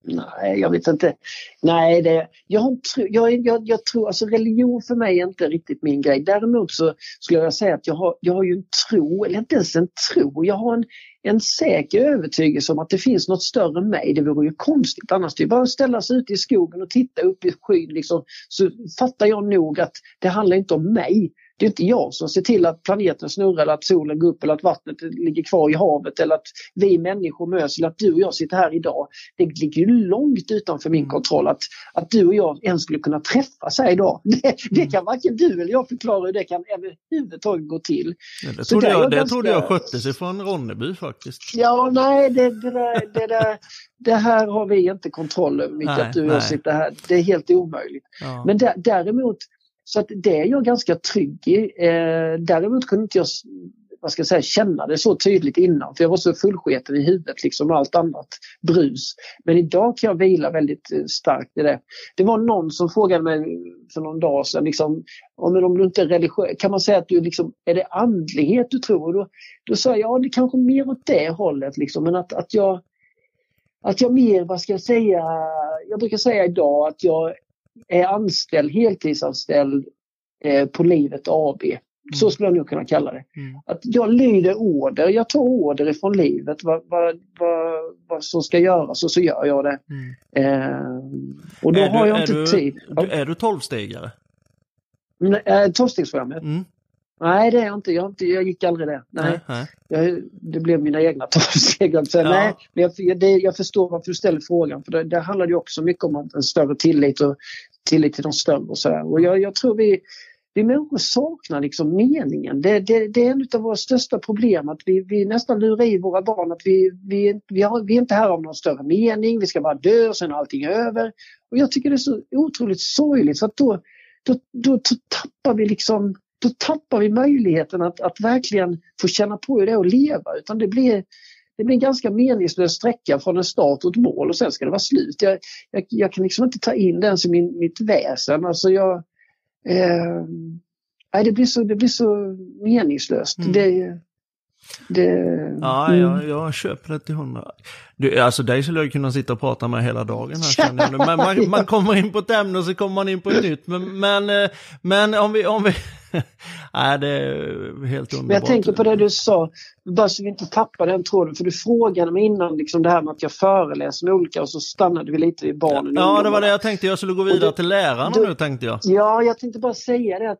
[SPEAKER 2] Nej, jag vet inte. Nej, det, jag, jag, jag, jag tror, alltså religion för mig är inte riktigt min grej. Däremot så skulle jag säga att jag har, jag har ju en tro, eller inte ens en tro, jag har en, en säker övertygelse om att det finns något större än mig. Det vore ju konstigt annars. Det är bara att ställa sig ute i skogen och titta upp i skyn liksom, så fattar jag nog att det handlar inte om mig. Det är inte jag som ser till att planeten snurrar eller att solen går upp eller att vattnet ligger kvar i havet eller att vi människor möts eller att du och jag sitter här idag. Det ligger ju långt utanför min mm. kontroll att, att du och jag ens skulle kunna träffas här idag. Det, det mm. kan varken du eller jag förklara hur det kan överhuvudtaget gå till.
[SPEAKER 1] Ja, det trodde, jag, det ganska... trodde jag skötte sig från Ronneby faktiskt.
[SPEAKER 2] Ja, nej, det, det, där, det, där, det här har vi inte kontroll över, Micke, att du och jag sitter här. Det är helt omöjligt. Ja. Men däremot så att det är jag ganska trygg i. Eh, däremot kunde inte jag vad ska jag säga, känna det så tydligt innan för jag var så fullsketen i huvudet liksom allt annat brus. Men idag kan jag vila väldigt eh, starkt i det. Det var någon som frågade mig för någon dag sedan, liksom, om, om du inte är religiös, kan man säga att du liksom, är det andlighet du tror? Och då, då sa jag, ja det kanske mer åt det hållet liksom, men att, att jag att jag mer, vad ska jag säga, jag brukar säga idag att jag är anställd, heltidsanställd eh, på Livet AB. Mm. Så skulle jag nog kunna kalla det. Mm. Att jag lyder order, jag tar order ifrån livet vad, vad, vad, vad som ska göras och så gör jag det. Mm. Eh, och då är har du, jag inte
[SPEAKER 1] du,
[SPEAKER 2] tid.
[SPEAKER 1] Du, är du tolvstegare?
[SPEAKER 2] Äh, Tolvstegsprogrammet? Mm. Nej det är jag inte. Jag, inte, jag gick aldrig det. Nej. nej, Jag, det blev mina egna tolvsteg. Ja. Nej, men jag, det, jag förstår varför du ställer frågan. För det, det handlar ju också mycket om en större tillit och tillit till de större och sådär. Och jag, jag tror vi, vi människor saknar liksom meningen. Det, det, det är en av våra största problem att vi, vi nästan lurar i våra barn att vi, vi, vi, har, vi är inte här av någon större mening, vi ska bara dö och sen är allting över. Och jag tycker det är så otroligt sorgligt för att då, då, då tappar vi liksom då tappar vi möjligheten att, att verkligen få känna på hur det är att leva. Utan det blir, det blir en ganska meningslös sträcka från en start och ett mål och sen ska det vara slut. Jag, jag, jag kan liksom inte ta in det ens i min, mitt väsen. Alltså jag, eh, nej, det, blir så, det blir så meningslöst. Mm. Det, det,
[SPEAKER 1] ja, mm. jag, jag köper det till hundra. Du, alltså dig skulle jag kunna sitta och prata med hela dagen här. Men man, man kommer in på ett ämne och så kommer man in på ett nytt. Men, men, eh, men om vi, om vi Nej, det är helt underbart.
[SPEAKER 2] Men jag tänker på det du sa, bara så vi inte tappar den tråden. För du frågade mig innan liksom det här med att jag föreläser med olika och så stannade vi lite vid barnen.
[SPEAKER 1] Ja, ja det var det jag tänkte. Jag skulle gå vidare det, till lärarna du, nu tänkte jag.
[SPEAKER 2] Ja, jag tänkte bara säga det att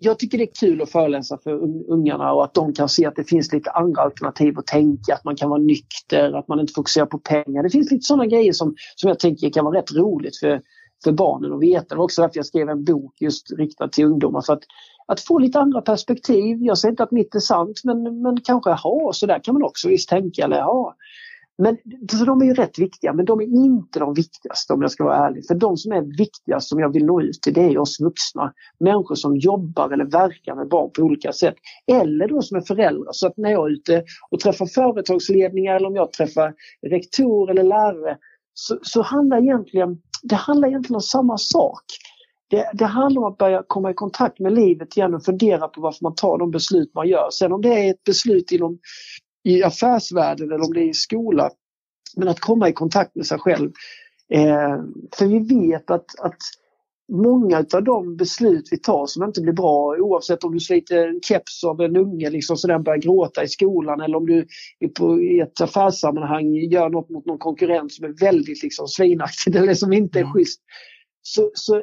[SPEAKER 2] jag tycker det är kul att föreläsa för ungarna och att de kan se att det finns lite andra alternativ att tänka, att man kan vara nykter, att man inte fokuserar på pengar. Det finns lite sådana grejer som, som jag tänker kan vara rätt roligt för, för barnen att veta. Det var också därför jag skrev en bok just riktad till ungdomar. För att, att få lite andra perspektiv. Jag säger inte att mitt är sant men, men kanske, ha så där kan man också visst tänka. Eller, ja, men, så de är ju rätt viktiga, men de är inte de viktigaste om jag ska vara ärlig. För de som är viktigast som jag vill nå ut till det är oss vuxna. Människor som jobbar eller verkar med barn på olika sätt. Eller då som är föräldrar. Så att när jag är ute och träffar företagsledningar eller om jag träffar rektor eller lärare så, så handlar egentligen, det handlar egentligen om samma sak. Det, det, handlar om att börja komma i kontakt med livet igen och fundera på varför man tar de beslut man gör. Sen om det är ett beslut inom i affärsvärlden eller om det är i skolan. Men att komma i kontakt med sig själv. Eh, för vi vet att, att många av de beslut vi tar som inte blir bra oavsett om du sliter en keps av en unge liksom, så den börjar gråta i skolan eller om du på, i ett affärssammanhang gör något mot någon konkurrent som är väldigt liksom, svinaktigt eller som inte är mm. schysst. Så, så,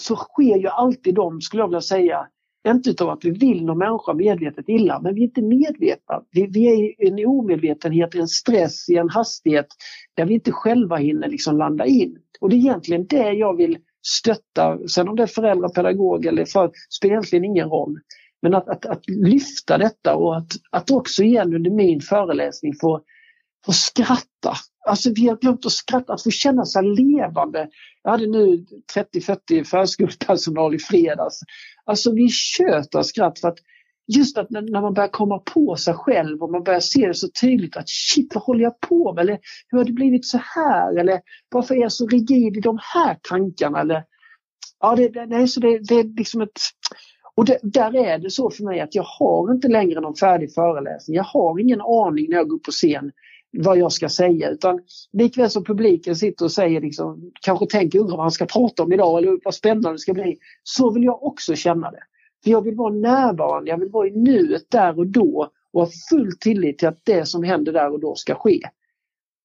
[SPEAKER 2] så sker ju alltid de, skulle jag vilja säga, inte utav att vi vill någon människa medvetet illa, men vi är inte medvetna. Vi, vi är i en omedvetenhet, i en stress, i en hastighet där vi inte själva hinner liksom landa in. Och det är egentligen det jag vill stötta. Sen om det är föräldrar, pedagog eller för, spelar egentligen ingen roll. Men att, att, att lyfta detta och att, att också igen under min föreläsning få, få skratta. Alltså vi har glömt att skratta, att få känna sig levande. Jag hade nu 30-40 förskolepersonal i fredags Alltså vi tjöt av skratt för att just att när, man börjar komma på sig själv och man börjar se det så tydligt att shit vad håller jag på med? Eller hur har det blivit så här? Eller varför är jag så rigid i de här tankarna? Eller, ja, det, det, det, så det, det är liksom ett... Och det, där är det så för mig att jag har inte längre någon färdig föreläsning. Jag har ingen aning när jag går upp på scen vad jag ska säga utan likväl som publiken sitter och säger liksom, kanske tänker undrar vad han ska prata om idag eller vad spännande det ska bli. Så vill jag också känna det. För jag vill vara närvarande, jag vill vara i nuet där och då och ha full tillit till att det som händer där och då ska ske.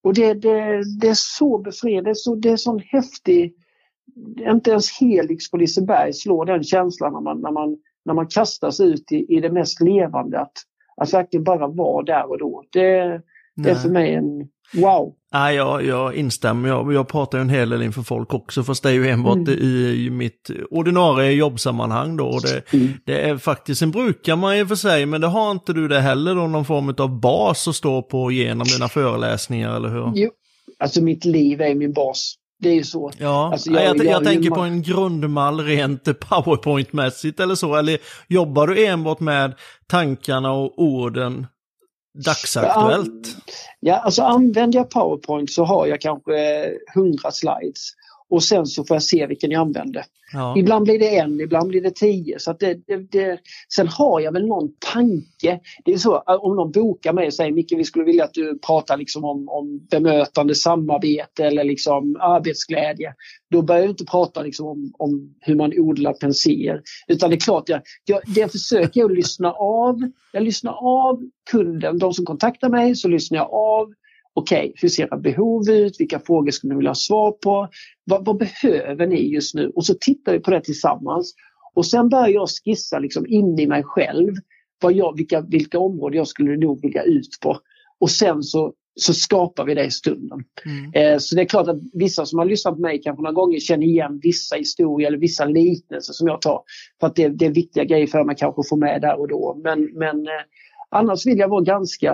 [SPEAKER 2] Och det, det, det är så befriande, det är, det är sån häftig, inte ens Helix på Liseberg slår den känslan när man, när man, när man kastas ut i, i det mest levande. Att, att verkligen bara vara där och då. Det, det är för mig en wow.
[SPEAKER 1] Nej, jag, jag instämmer. Jag, jag pratar ju en hel del inför folk också, fast det är ju enbart mm. i, i mitt ordinarie jobbsammanhang då. Det, mm. det är faktiskt, en brukar man ju för sig, men det har inte du det heller då, någon form av bas att stå på genom dina föreläsningar, eller hur?
[SPEAKER 2] Jo, alltså mitt liv är min bas. Det är ju så.
[SPEAKER 1] Ja, alltså jag, jag, jag, jag tänker på en grundmall rent powerpoint-mässigt eller så. Eller jobbar du enbart med tankarna och orden dagsaktuellt?
[SPEAKER 2] Ja, alltså använder jag PowerPoint så har jag kanske 100 slides och sen så får jag se vilken jag använder. Ja. Ibland blir det en, ibland blir det tio. Så det, det, det, sen har jag väl någon tanke. Det är så om någon bokar mig och säger Micke vi skulle vilja att du pratar liksom om, om bemötande, samarbete eller liksom arbetsglädje. Då börjar jag inte prata liksom om, om hur man odlar penséer. Utan det är klart, jag, jag, det försöker jag lyssna av. Jag lyssnar av kunden, de som kontaktar mig så lyssnar jag av okej, okay, hur ser era behov ut? Vilka frågor skulle ni vilja ha svar på? Vad, vad, behöver ni just nu? Och så tittar vi på det tillsammans. Och sen börjar jag skissa liksom in i mig själv vad jag, vilka, vilka områden jag skulle nog vilja ut på. Och sen så, så skapar vi det i stunden. Mm. Eh, så det är klart att vissa som har lyssnat på mig kanske några gånger känner igen vissa historier eller vissa liknelser som jag tar. För att det, det är viktiga grejer för mig kanske att få med där och då. Men, men eh, annars vill jag vara ganska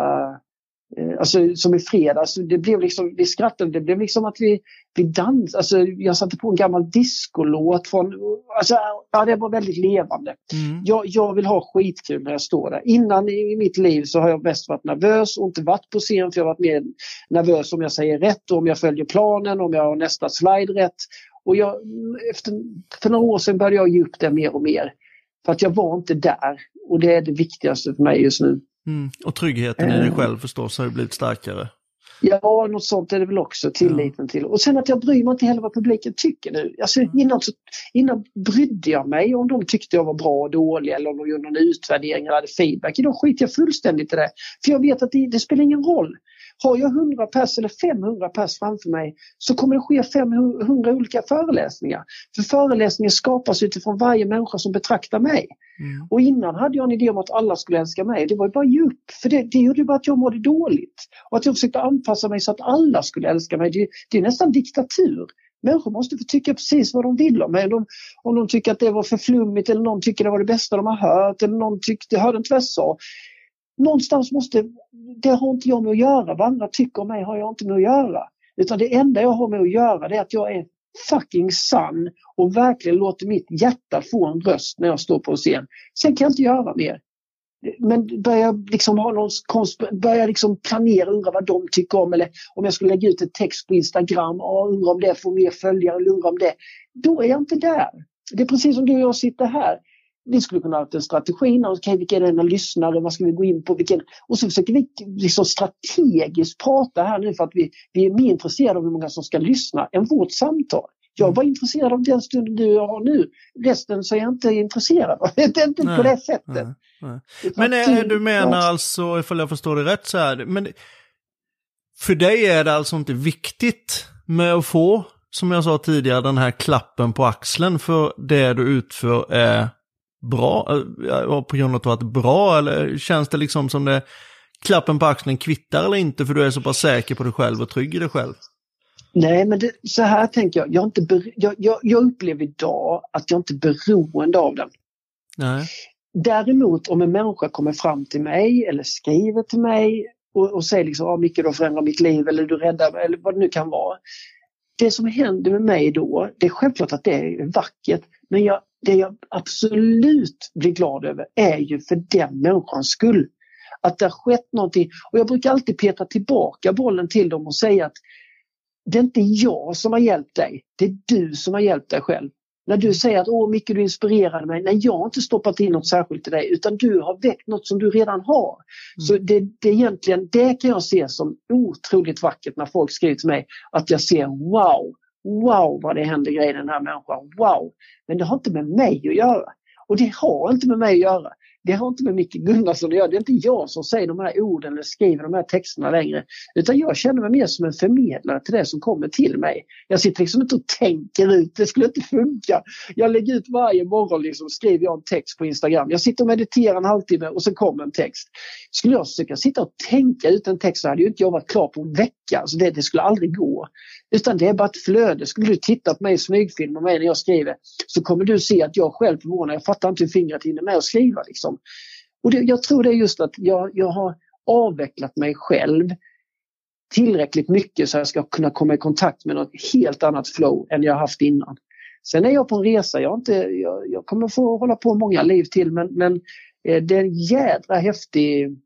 [SPEAKER 2] alltså som i fredags, det blev liksom, vi skrattade, det blev liksom att vi, vi dansade. Alltså, jag satte på en gammal discolåt från, alltså, ja det var väldigt levande. Mm. Jag, jag vill ha skitkul när jag står där. Innan i mitt liv så har jag mest varit nervös och inte varit på scen för jag har varit mer nervös om jag säger rätt och om jag följer planen, om jag har nästa slide rätt. Och jag, efter, för några år sedan började jag ge upp det mer och mer. För att jag var inte där och det är det viktigaste för mig just nu.
[SPEAKER 1] Mm. Och tryggheten i dig eh. själv förstås har ju blivit starkare.
[SPEAKER 2] Ja, något sånt är det väl också, tilliten till. Och sen att jag bryr mig inte heller vad publiken tycker nu. Alltså, mm. innan, så, innan brydde jag mig om de tyckte jag var bra och dålig eller om de gjorde någon utvärdering eller hade feedback. Idag skiter jag fullständigt i det. För jag vet att det, det spelar ingen roll. Har jag 100 pers eller 500 pers framför mig så kommer det ske 500 olika föreläsningar. För föreläsningen skapas utifrån varje människa som betraktar mig. Mm. Och innan hade jag en idé om att alla skulle älska mig. Det var ju bara ge upp. För det, det gjorde bara att jag mådde dåligt. Och att jag försökte anpassa mig så att alla skulle älska mig. Det, det är nästan diktatur. Människor måste få tycka precis vad de vill om mig. De, om de tycker att det var för flummigt eller någon tycker det var det bästa de har hört eller någon tyckte, hörde inte vad jag sa. Någonstans måste, det har inte jag med att göra. Vad andra tycker om mig har jag inte med att göra. Utan det enda jag har med att göra det är att jag är fucking sann och verkligen låter mitt hjärta få en röst när jag står på scen. Sen kan jag inte göra mer. Men börjar liksom ha någon börjar liksom planera, undra vad de tycker om eller om jag skulle lägga ut en text på Instagram, och undra om det får mer följare, eller undra om det. Då är jag inte där. Det är precis som du och jag sitter här. Vi skulle kunna ha en strategi, okay, vilka är dina lyssnare, vad ska vi gå in på, vilken... och så försöker vi liksom strategiskt prata här nu för att vi, vi är mer intresserade av hur många som ska lyssna än vårt samtal. Jag var intresserad av den stunden du har nu. Resten så är jag inte intresserad av. Det är inte nej, på det sättet. Nej, nej.
[SPEAKER 1] Men är, du menar alltså, ifall jag förstår det rätt så här, men för dig är det alltså inte viktigt med att få, som jag sa tidigare, den här klappen på axeln för det du utför är bra, på grund av att det bra, eller känns det liksom som det klappen på axeln kvittar eller inte för du är så pass säker på dig själv och trygg i dig själv?
[SPEAKER 2] Nej, men det, så här tänker jag. Jag, inte jag, jag, jag upplever idag att jag inte är beroende av den.
[SPEAKER 1] Nej.
[SPEAKER 2] Däremot om en människa kommer fram till mig eller skriver till mig och, och säger liksom, ah, Micke du har förändrat mitt liv eller du räddar mig eller vad det nu kan vara. Det som händer med mig då, det är självklart att det är vackert men jag, det jag absolut blir glad över är ju för den människans skull. Att det har skett någonting och jag brukar alltid peta tillbaka bollen till dem och säga att det är inte jag som har hjälpt dig, det är du som har hjälpt dig själv. När du säger att åh Micke du inspirerade mig, nej jag har inte stoppat in något särskilt i dig utan du har väckt något som du redan har. Mm. Så det, det egentligen, det kan jag se som otroligt vackert när folk skriver till mig att jag ser wow, wow vad det händer grejer i den här människan, wow. Men det har inte med mig att göra. Och det har inte med mig att göra det har inte med Micke Gunnarsson att göra. Det är inte jag som säger de här orden eller skriver de här texterna längre. Utan jag känner mig mer som en förmedlare till det som kommer till mig. Jag sitter liksom inte och tänker ut, det skulle inte funka. Jag lägger ut varje morgon, liksom, skriver jag en text på Instagram. Jag sitter och mediterar en halvtimme och så kommer en text. Skulle jag försöka sitta och tänka ut en text så hade ju inte jag varit klar på en vecka. Så det, det skulle aldrig gå. Utan det är bara ett flöde. Skulle du titta på mig i smygfilm och mig när jag skriver så kommer du se att jag själv förvånar. Jag fattar inte hur fingret hinner med att skriva. Liksom. Och det, jag tror det är just att jag, jag har avvecklat mig själv tillräckligt mycket så att jag ska kunna komma i kontakt med något helt annat flow än jag haft innan. Sen är jag på en resa, jag, inte, jag, jag kommer få hålla på många liv till men, men eh, det är en jädra häftig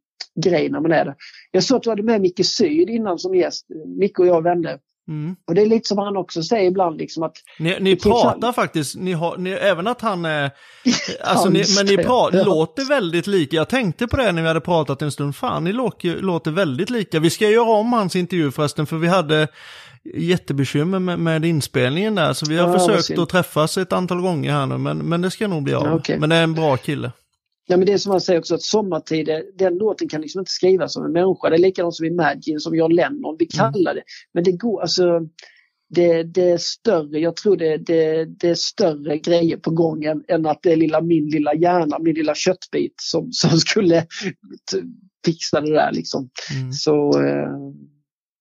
[SPEAKER 2] grej när man är där. Jag såg att du hade med Micke Syd innan som gäst. Micke och jag vände. vänner. Mm. Och det är lite som han också säger ibland liksom att...
[SPEAKER 1] Ni, ni pratar faktiskt, ni har, ni, även att han är... alltså ni, men ni pratar, låter väldigt lika. Jag tänkte på det när vi hade pratat en stund. Fan, ni låter, låter väldigt lika. Vi ska göra om hans intervju förresten, för vi hade jättebekymmer med, med inspelningen där. Så vi har ja, försökt att träffas ett antal gånger här nu, men, men det ska nog bli av. Ja, okay. Men det är en bra kille.
[SPEAKER 2] Ja, men det är som man säger också att sommartid, den låten kan liksom inte skrivas av en människa. Det är likadant som Imagine, som John Lennon, vi mm. kallar det. Men det går, alltså det, det är större, jag tror det, det, det är större grejer på gång än, än, att det är lilla, min lilla hjärna, min lilla köttbit som, som skulle fixa det där liksom. Mm. Så eh,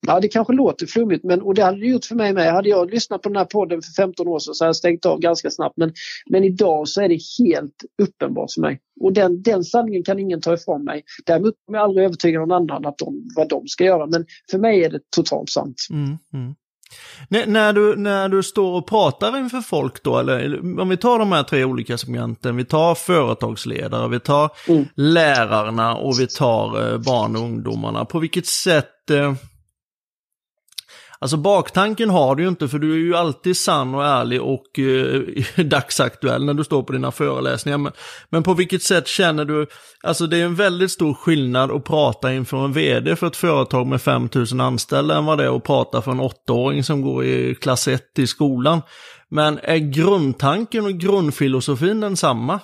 [SPEAKER 2] Ja, det kanske låter flummigt men, och det hade det gjort för mig med. Hade jag lyssnat på den här podden för 15 år sedan så hade jag stängt av ganska snabbt. Men, men idag så är det helt uppenbart för mig. Och den, den sanningen kan ingen ta ifrån mig. Däremot kommer jag aldrig övertyga någon annan att de, vad de ska göra. Men för mig är det totalt sant.
[SPEAKER 1] Mm, mm. N när, du, när du står och pratar inför folk då, eller om vi tar de här tre olika segmenten, vi tar företagsledare, vi tar mm. lärarna och vi tar eh, barn och ungdomarna. På vilket sätt eh, Alltså baktanken har du ju inte för du är ju alltid sann och ärlig och eh, dagsaktuell när du står på dina föreläsningar. Men, men, på vilket sätt känner du, alltså det är en väldigt stor skillnad att prata inför en vd för ett företag med 5000 anställda än vad det är att prata för en åttaåring som går i klass 1 i skolan. Men är grundtanken och grundfilosofin densamma?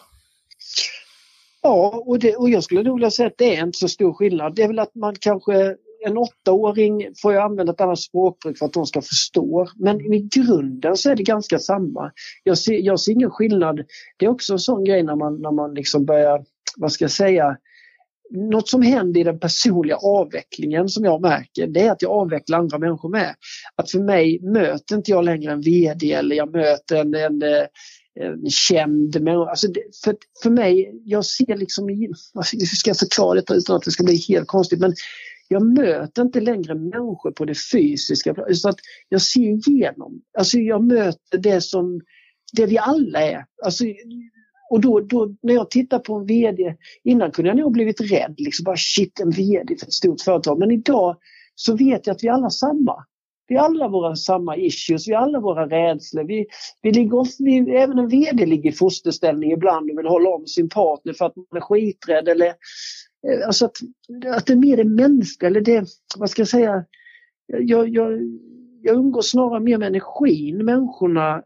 [SPEAKER 2] Ja, och, det, och jag skulle nog vilja säga att det är inte så stor skillnad. Det är väl att man kanske en åttaåring får jag använda ett annat språkbruk för att de ska förstå. Men i grunden så är det ganska samma. Jag ser, jag ser ingen skillnad. Det är också en sån grej när man, när man liksom börjar, vad ska jag säga, något som händer i den personliga avvecklingen som jag märker, det är att jag avvecklar andra människor med. Att för mig möter inte jag längre en VD eller jag möter en, en, eh, en känd människa. Alltså för, för mig, jag ser liksom, hur ska jag förklara detta utan att det ska bli helt konstigt, men jag möter inte längre människor på det fysiska. Så att jag ser igenom. Alltså jag möter det som det vi alla är. Alltså, och då, då, när jag tittar på en VD, innan kunde jag nog blivit rädd, liksom bara shit en VD för ett stort företag. Men idag så vet jag att vi alla är samma. Vi har alla våra samma issues, vi har alla våra rädslor. Vi, vi ligger, vi, även en VD ligger i fosterställning ibland och vill hålla om sin partner för att man är skiträdd. Eller, Eh, alltså att, att det är mer det mänskliga, eller det, vad ska jag säga, jag, jag, jag umgås snarare mer med energin. Människorna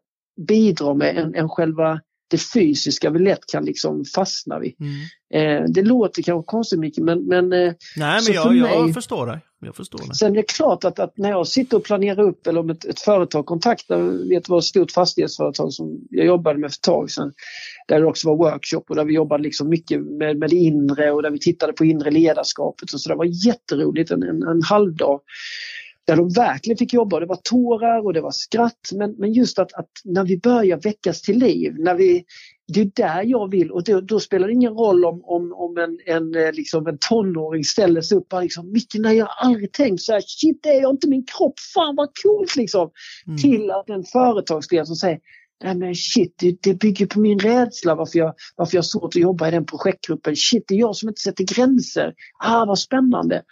[SPEAKER 2] bidrar med än, än själva det fysiska vi lätt kan liksom fastna vid. Mm. Eh, det låter kanske konstigt mycket men... men
[SPEAKER 1] eh, Nej men jag, mig, jag, förstår dig. jag förstår dig.
[SPEAKER 2] Sen är det klart att, att, när jag sitter och planerar upp eller om ett, ett företag kontaktar, vet vad ett stort fastighetsföretag som jag jobbade med för ett tag sedan. Där det också var workshop och där vi jobbade liksom mycket med, med det inre och där vi tittade på inre ledarskapet. Och så det var jätteroligt en, en, en halvdag där de verkligen fick jobba. Det var tårar och det var skratt. Men, men just att, att när vi börjar väckas till liv, när vi, det är där jag vill och då, då spelar det ingen roll om, om, om en, en, eh, liksom en tonåring ställer sig upp och liksom Micke, nej jag har aldrig tänkt så här, shit det är jag inte min kropp, fan vad coolt liksom. Mm. Till att en företagsledare som säger Nej men shit, det, det bygger på min rädsla varför jag, varför jag har svårt att jobba i den projektgruppen. Shit, det är jag som inte sätter gränser. Ah, vad spännande.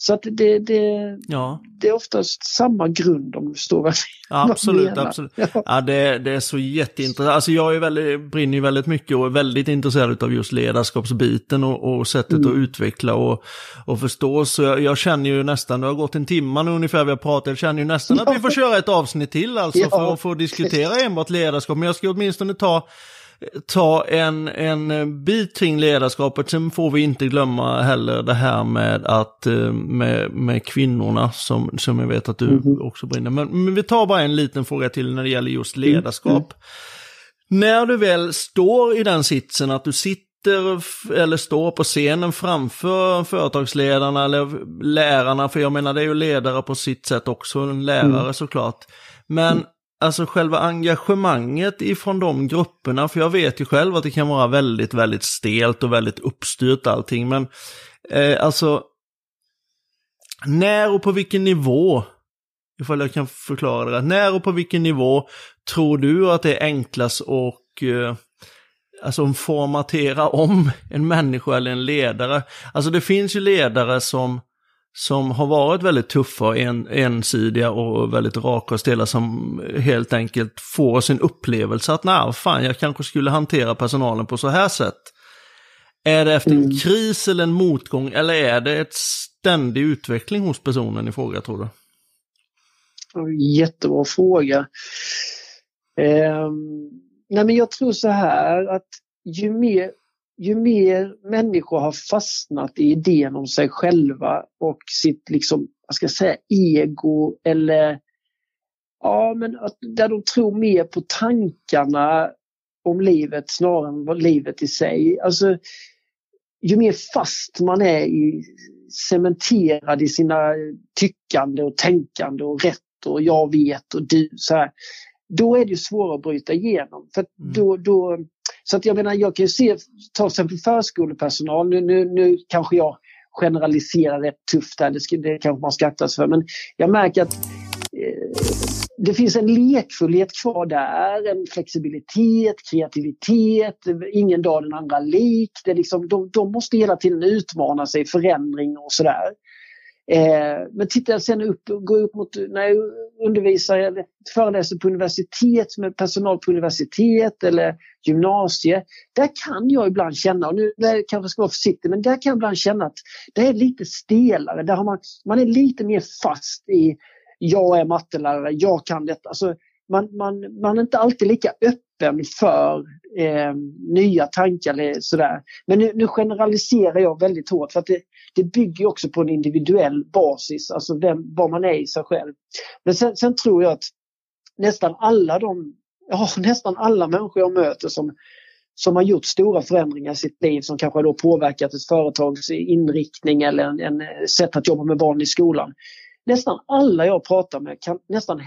[SPEAKER 2] Så att det, det, ja. det är oftast samma grund om du förstår vad
[SPEAKER 1] jag Absolut, menar. absolut. Ja, ja det, det är så jätteintressant. Alltså jag är väldigt, brinner ju väldigt mycket och är väldigt intresserad av just ledarskapsbiten och, och sättet mm. att utveckla och, och förstå. Så jag, jag, känner ju nästan, det har gått en timme nu ungefär vi har pratat, jag känner ju nästan att vi får köra ett avsnitt till alltså för att få diskutera enbart ledarskap. Men jag ska åtminstone ta ta en, en bit kring ledarskapet. Sen får vi inte glömma heller det här med att eh, med, med kvinnorna som, som jag vet att du mm. också brinner. Men, men, vi tar bara en liten fråga till när det gäller just mm. ledarskap. Mm. När du väl står i den sitsen att du sitter eller står på scenen framför företagsledarna eller lärarna, för jag menar det är ju ledare på sitt sätt också, en lärare mm. såklart. Men mm alltså själva engagemanget ifrån de grupperna, för jag vet ju själv att det kan vara väldigt, väldigt stelt och väldigt uppstyrt allting, men eh, alltså när och på vilken nivå, ifall jag kan förklara det, när och på vilken nivå tror du att det är enklast och eh, alltså formatera om en människa eller en ledare? Alltså det finns ju ledare som som har varit väldigt tuffa, en, ensidiga och väldigt raka och stela som helt enkelt får sin upplevelse att nej, fan jag kanske skulle hantera personalen på så här sätt. Är det efter en mm. kris eller en motgång eller är det ett ständig utveckling hos personen i fråga tror du?
[SPEAKER 2] Jättebra fråga. Eh, nej men jag tror så här att ju mer ju mer människor har fastnat i idén om sig själva och sitt liksom, vad ska jag säga, ego eller ja, men att, där de tror mer på tankarna om livet snarare än vad livet i sig. Alltså, ju mer fast man är i, cementerad i sina tyckande och tänkande och rätt och jag vet och du så här, då är det svårare att bryta igenom. För mm. då, då, så att jag menar, jag kan ju se, ta till exempel förskolepersonal, nu, nu, nu kanske jag generaliserar rätt tufft här, det, det kanske man ska akta sig för, men jag märker att eh, det finns en lekfullhet kvar där, en flexibilitet, kreativitet, ingen dag den andra lik. Det liksom, de, de måste hela tiden utmana sig, förändring och sådär. Eh, men tittar jag sen upp, går upp mot, när jag undervisar eller föreläser på universitet med personal på universitet eller gymnasie. Där kan jag ibland känna, och nu jag kanske ska vara försiktig, men där kan jag ibland känna att det är lite stelare. Där har man, man är lite mer fast i jag är mattelärare, jag kan detta. Alltså, man, man, man är inte alltid lika öppen öppen för eh, nya tankar eller sådär. Men nu, nu, generaliserar jag väldigt hårt för att det, det bygger också på en individuell basis, alltså vem, vad man är i sig själv. Men sen, sen tror jag att nästan alla de, ja, nästan alla människor jag möter som, som har gjort stora förändringar i sitt liv som kanske då påverkat ett företags inriktning eller en, en eh, sätt att jobba med barn i skolan nästan alla jag pratar med kan nästan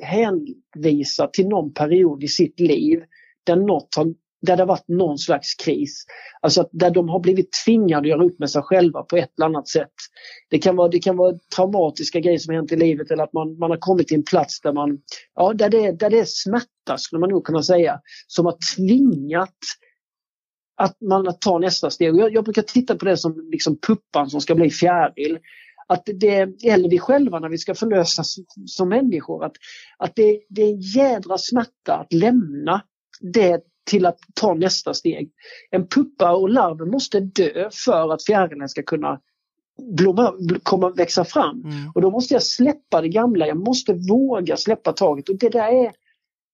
[SPEAKER 2] hänvisa till någon period i sitt liv där, något har, där det har varit någon slags kris. Alltså där de har blivit tvingade att göra upp med sig själva på ett eller annat sätt. Det kan vara, det kan vara traumatiska grejer som har hänt i livet eller att man, man har kommit till en plats där man, ja där det, där det är smärta skulle man nog kunna säga, som har tvingat att man tar nästa steg. Jag, jag brukar titta på det som liksom puppan som ska bli fjäril att det, eller vi själva när vi ska förlösas som människor, att, att det, det är en jädra smärta att lämna det till att ta nästa steg. En puppa och larven måste dö för att fjärilen ska kunna blomma, komma, växa fram. Mm. Och då måste jag släppa det gamla, jag måste våga släppa taget. Och det där är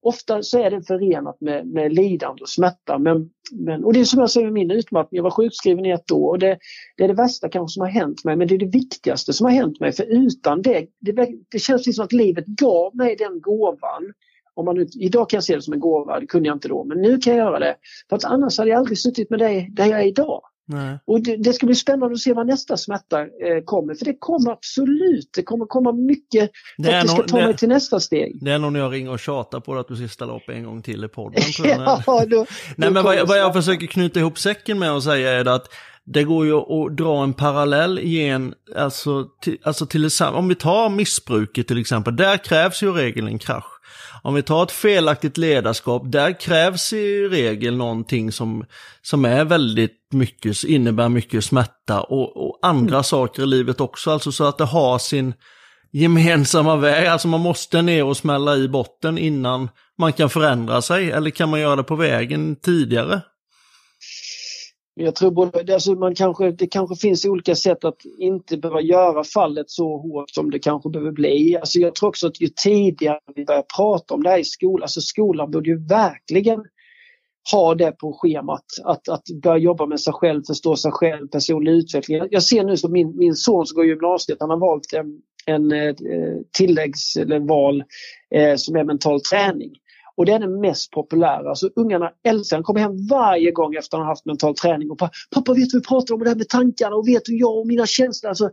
[SPEAKER 2] Ofta så är det förenat med, med lidande och smärta. Men, men, och det är som jag säger med min utmattning, jag var sjukskriven i ett år och det, det, är det värsta kanske som har hänt mig men det är det viktigaste som har hänt mig för utan det, det, det känns som att livet gav mig den gåvan om man idag kan jag se det som en gåva, det kunde jag inte då, men nu kan jag göra det. För att annars hade jag aldrig suttit med dig där jag är idag. Nej. Och det, det, ska bli spännande att se vad nästa smärta eh, kommer. För det kommer absolut, det kommer komma mycket för att vi ska ta det, mig till nästa steg.
[SPEAKER 1] Det är nog när jag ringer och tjatar på att du ska ställa upp en gång till i podden.
[SPEAKER 2] ja, då, då
[SPEAKER 1] Nej, men vad jag, vad jag försöker knyta ihop säcken med att säga är att det går ju att dra en parallell igen, alltså, till, alltså till om vi tar missbruket till exempel, där krävs ju i regel en krasch. Om vi tar ett felaktigt ledarskap, där krävs i regel någonting som, som är väldigt mycket, innebär mycket smärta och, och andra mm. saker i livet också, alltså så att det har sin gemensamma väg, alltså man måste ner och smälla i botten innan man kan förändra sig, eller kan man göra det på vägen tidigare?
[SPEAKER 2] Jag tror både, alltså man kanske, det kanske finns olika sätt att inte behöva göra fallet så hårt som det kanske behöver bli. Alltså jag tror också att ju tidigare vi börjar prata om det här i skolan, alltså skolan borde ju verkligen ha det på schemat. Att, att börja jobba med sig själv, förstå sig själv, personlig utveckling. Jag ser nu som min, min son som går i gymnasiet, han har valt en, en eh, tilläggs eller val eh, som är mental träning. Och det är den mest populära. Alltså ungarna älskar den. kommer hem varje gång efter att ha haft mental träning och pappa vet du vi pratar om det här med tankarna och vet du jag och mina känslor. Alltså,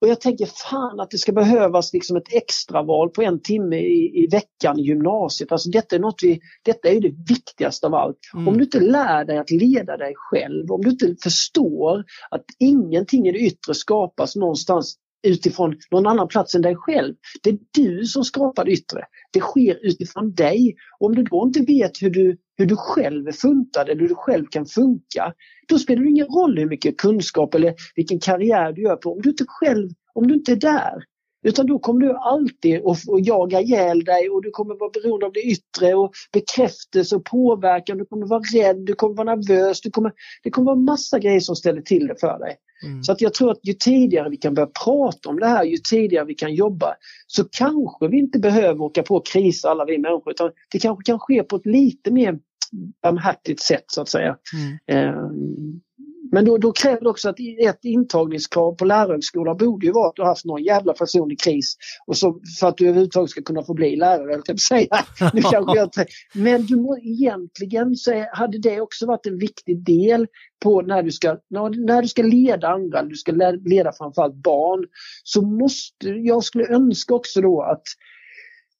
[SPEAKER 2] och jag tänker fan att det ska behövas liksom ett extraval på en timme i, i veckan i gymnasiet. Alltså detta är något vi, detta är det viktigaste av allt. Mm. Om du inte lär dig att leda dig själv, om du inte förstår att ingenting i det yttre skapas någonstans utifrån någon annan plats än dig själv. Det är du som skapar det yttre. Det sker utifrån dig. Och om du då inte vet hur du, hur du själv är funtad eller hur du själv kan funka, då spelar det ingen roll hur mycket kunskap eller vilken karriär du gör på om du inte själv, om du inte är där. Utan då kommer du alltid att, jaga ihjäl dig och du kommer vara beroende av det yttre och bekräftelse och påverkan. Du kommer vara rädd, du kommer vara nervös. Du kommer, det kommer vara massa grejer som ställer till det för dig. Mm. Så att jag tror att ju tidigare vi kan börja prata om det här, ju tidigare vi kan jobba, så kanske vi inte behöver åka på kris alla vi människor, utan det kanske kan ske på ett lite mer barmhärtigt sätt så att säga. Mm. Eh, men då, då kräver det också att ett intagningskrav på lärarhögskolan borde ju vara att du har haft någon jävla person i kris och så, för att du överhuvudtaget ska kunna få bli lärare. Jag kan säga. Nu kanske jag Men du må, egentligen så hade det också varit en viktig del på när du ska, när du ska leda andra, du ska leda framförallt barn, så måste, jag skulle önska också då att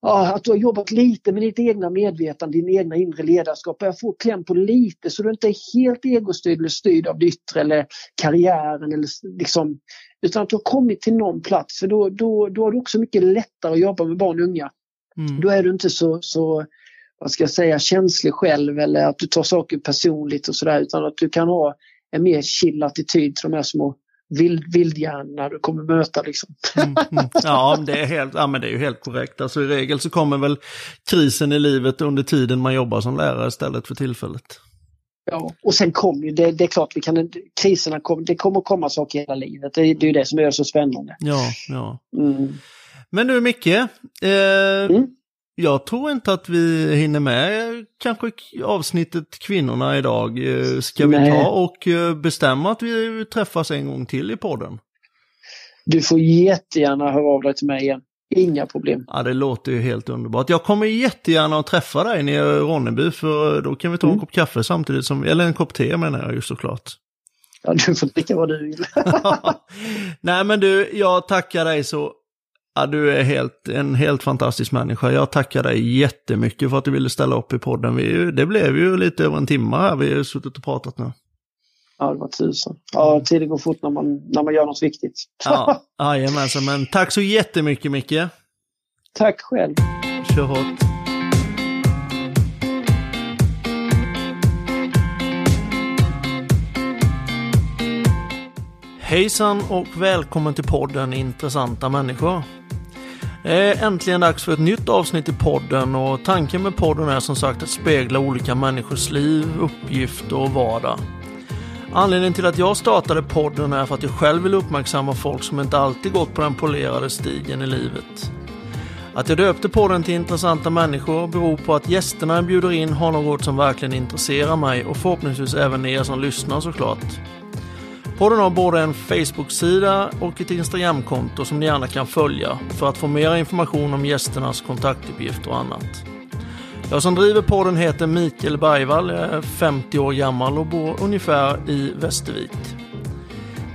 [SPEAKER 2] ja, att du har jobbat lite med ditt egna medvetande, din egna inre ledarskap. Börja få kläm på lite så du inte är helt egostyrd eller styrd av det yttre eller karriären. Eller liksom, utan att du har kommit till någon plats för då, då, då har du också mycket lättare att jobba med barn och unga. Mm. Då är du inte så, så vad ska jag säga, känslig själv eller att du tar saker personligt och sådär utan att du kan ha en mer chill attityd till de här små vild, vildhjärna du kommer möta. Liksom.
[SPEAKER 1] Mm, mm. Ja, det är helt, ja, men det är ju helt korrekt. Alltså, I regel så kommer väl krisen i livet under tiden man jobbar som lärare istället för tillfället.
[SPEAKER 2] Ja, och sen kommer ju, det, det är klart, vi kan, kriserna kom, det kommer komma saker hela livet. Det, det är ju det som gör det så spännande.
[SPEAKER 1] Ja, ja. Mm. Men nu Micke, eh, mm. Jag tror inte att vi hinner med kanske avsnittet kvinnorna idag. Eh, ska vi
[SPEAKER 2] Nej.
[SPEAKER 1] ta och eh, bestämma att vi träffas en gång till i podden?
[SPEAKER 2] Du får jättegärna höra av dig till mig igen. Inga problem.
[SPEAKER 1] Ja, det låter ju helt underbart. Jag kommer jättegärna att träffa dig nere i Ronneby för då kan vi ta en
[SPEAKER 2] Mm.
[SPEAKER 1] kopp kaffe samtidigt som, eller en kopp te menar jag ju såklart.
[SPEAKER 2] Ja, du får dricka vad du vill.
[SPEAKER 1] Nej men du, jag tackar dig så. Ja, du är helt, en helt fantastisk människa. Jag tackar dig jättemycket för att du ville ställa upp i podden. Vi, det blev ju lite över en timme här. Vi har suttit och pratat nu.
[SPEAKER 2] Ja, det var tusen. Ja, tiden går fort när man, när man gör något viktigt.
[SPEAKER 1] Ja, jajamensan. Men tack så jättemycket Micke.
[SPEAKER 2] Tack själv.
[SPEAKER 1] Kör hårt. Hejsan och välkommen till podden Intressanta människor. Det är äntligen dags för ett nytt avsnitt i podden och tanken med podden är som sagt att spegla olika människors liv, uppgifter och vardag. Anledningen till att jag startade podden är för att jag själv vill uppmärksamma folk som inte alltid gått på den polerade stigen i livet. Att jag döpte podden till Intressanta människor beror på att gästerna jag bjuder in har något som verkligen intresserar mig och förhoppningsvis även er som lyssnar såklart. Podden har både en Facebook-sida och ett Instagram-konto som ni gärna kan följa för att få mer information om gästernas kontaktuppgifter och annat. Jag som driver podden heter Mikael Bergvall, jag är 50 år gammal och bor ungefär i Västervik.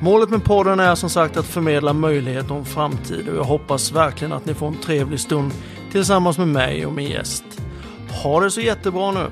[SPEAKER 1] Målet med podden är som sagt att förmedla möjligheter om framtid och jag hoppas verkligen att ni får en trevlig stund tillsammans med mig och min gäst. Ha det så jättebra nu!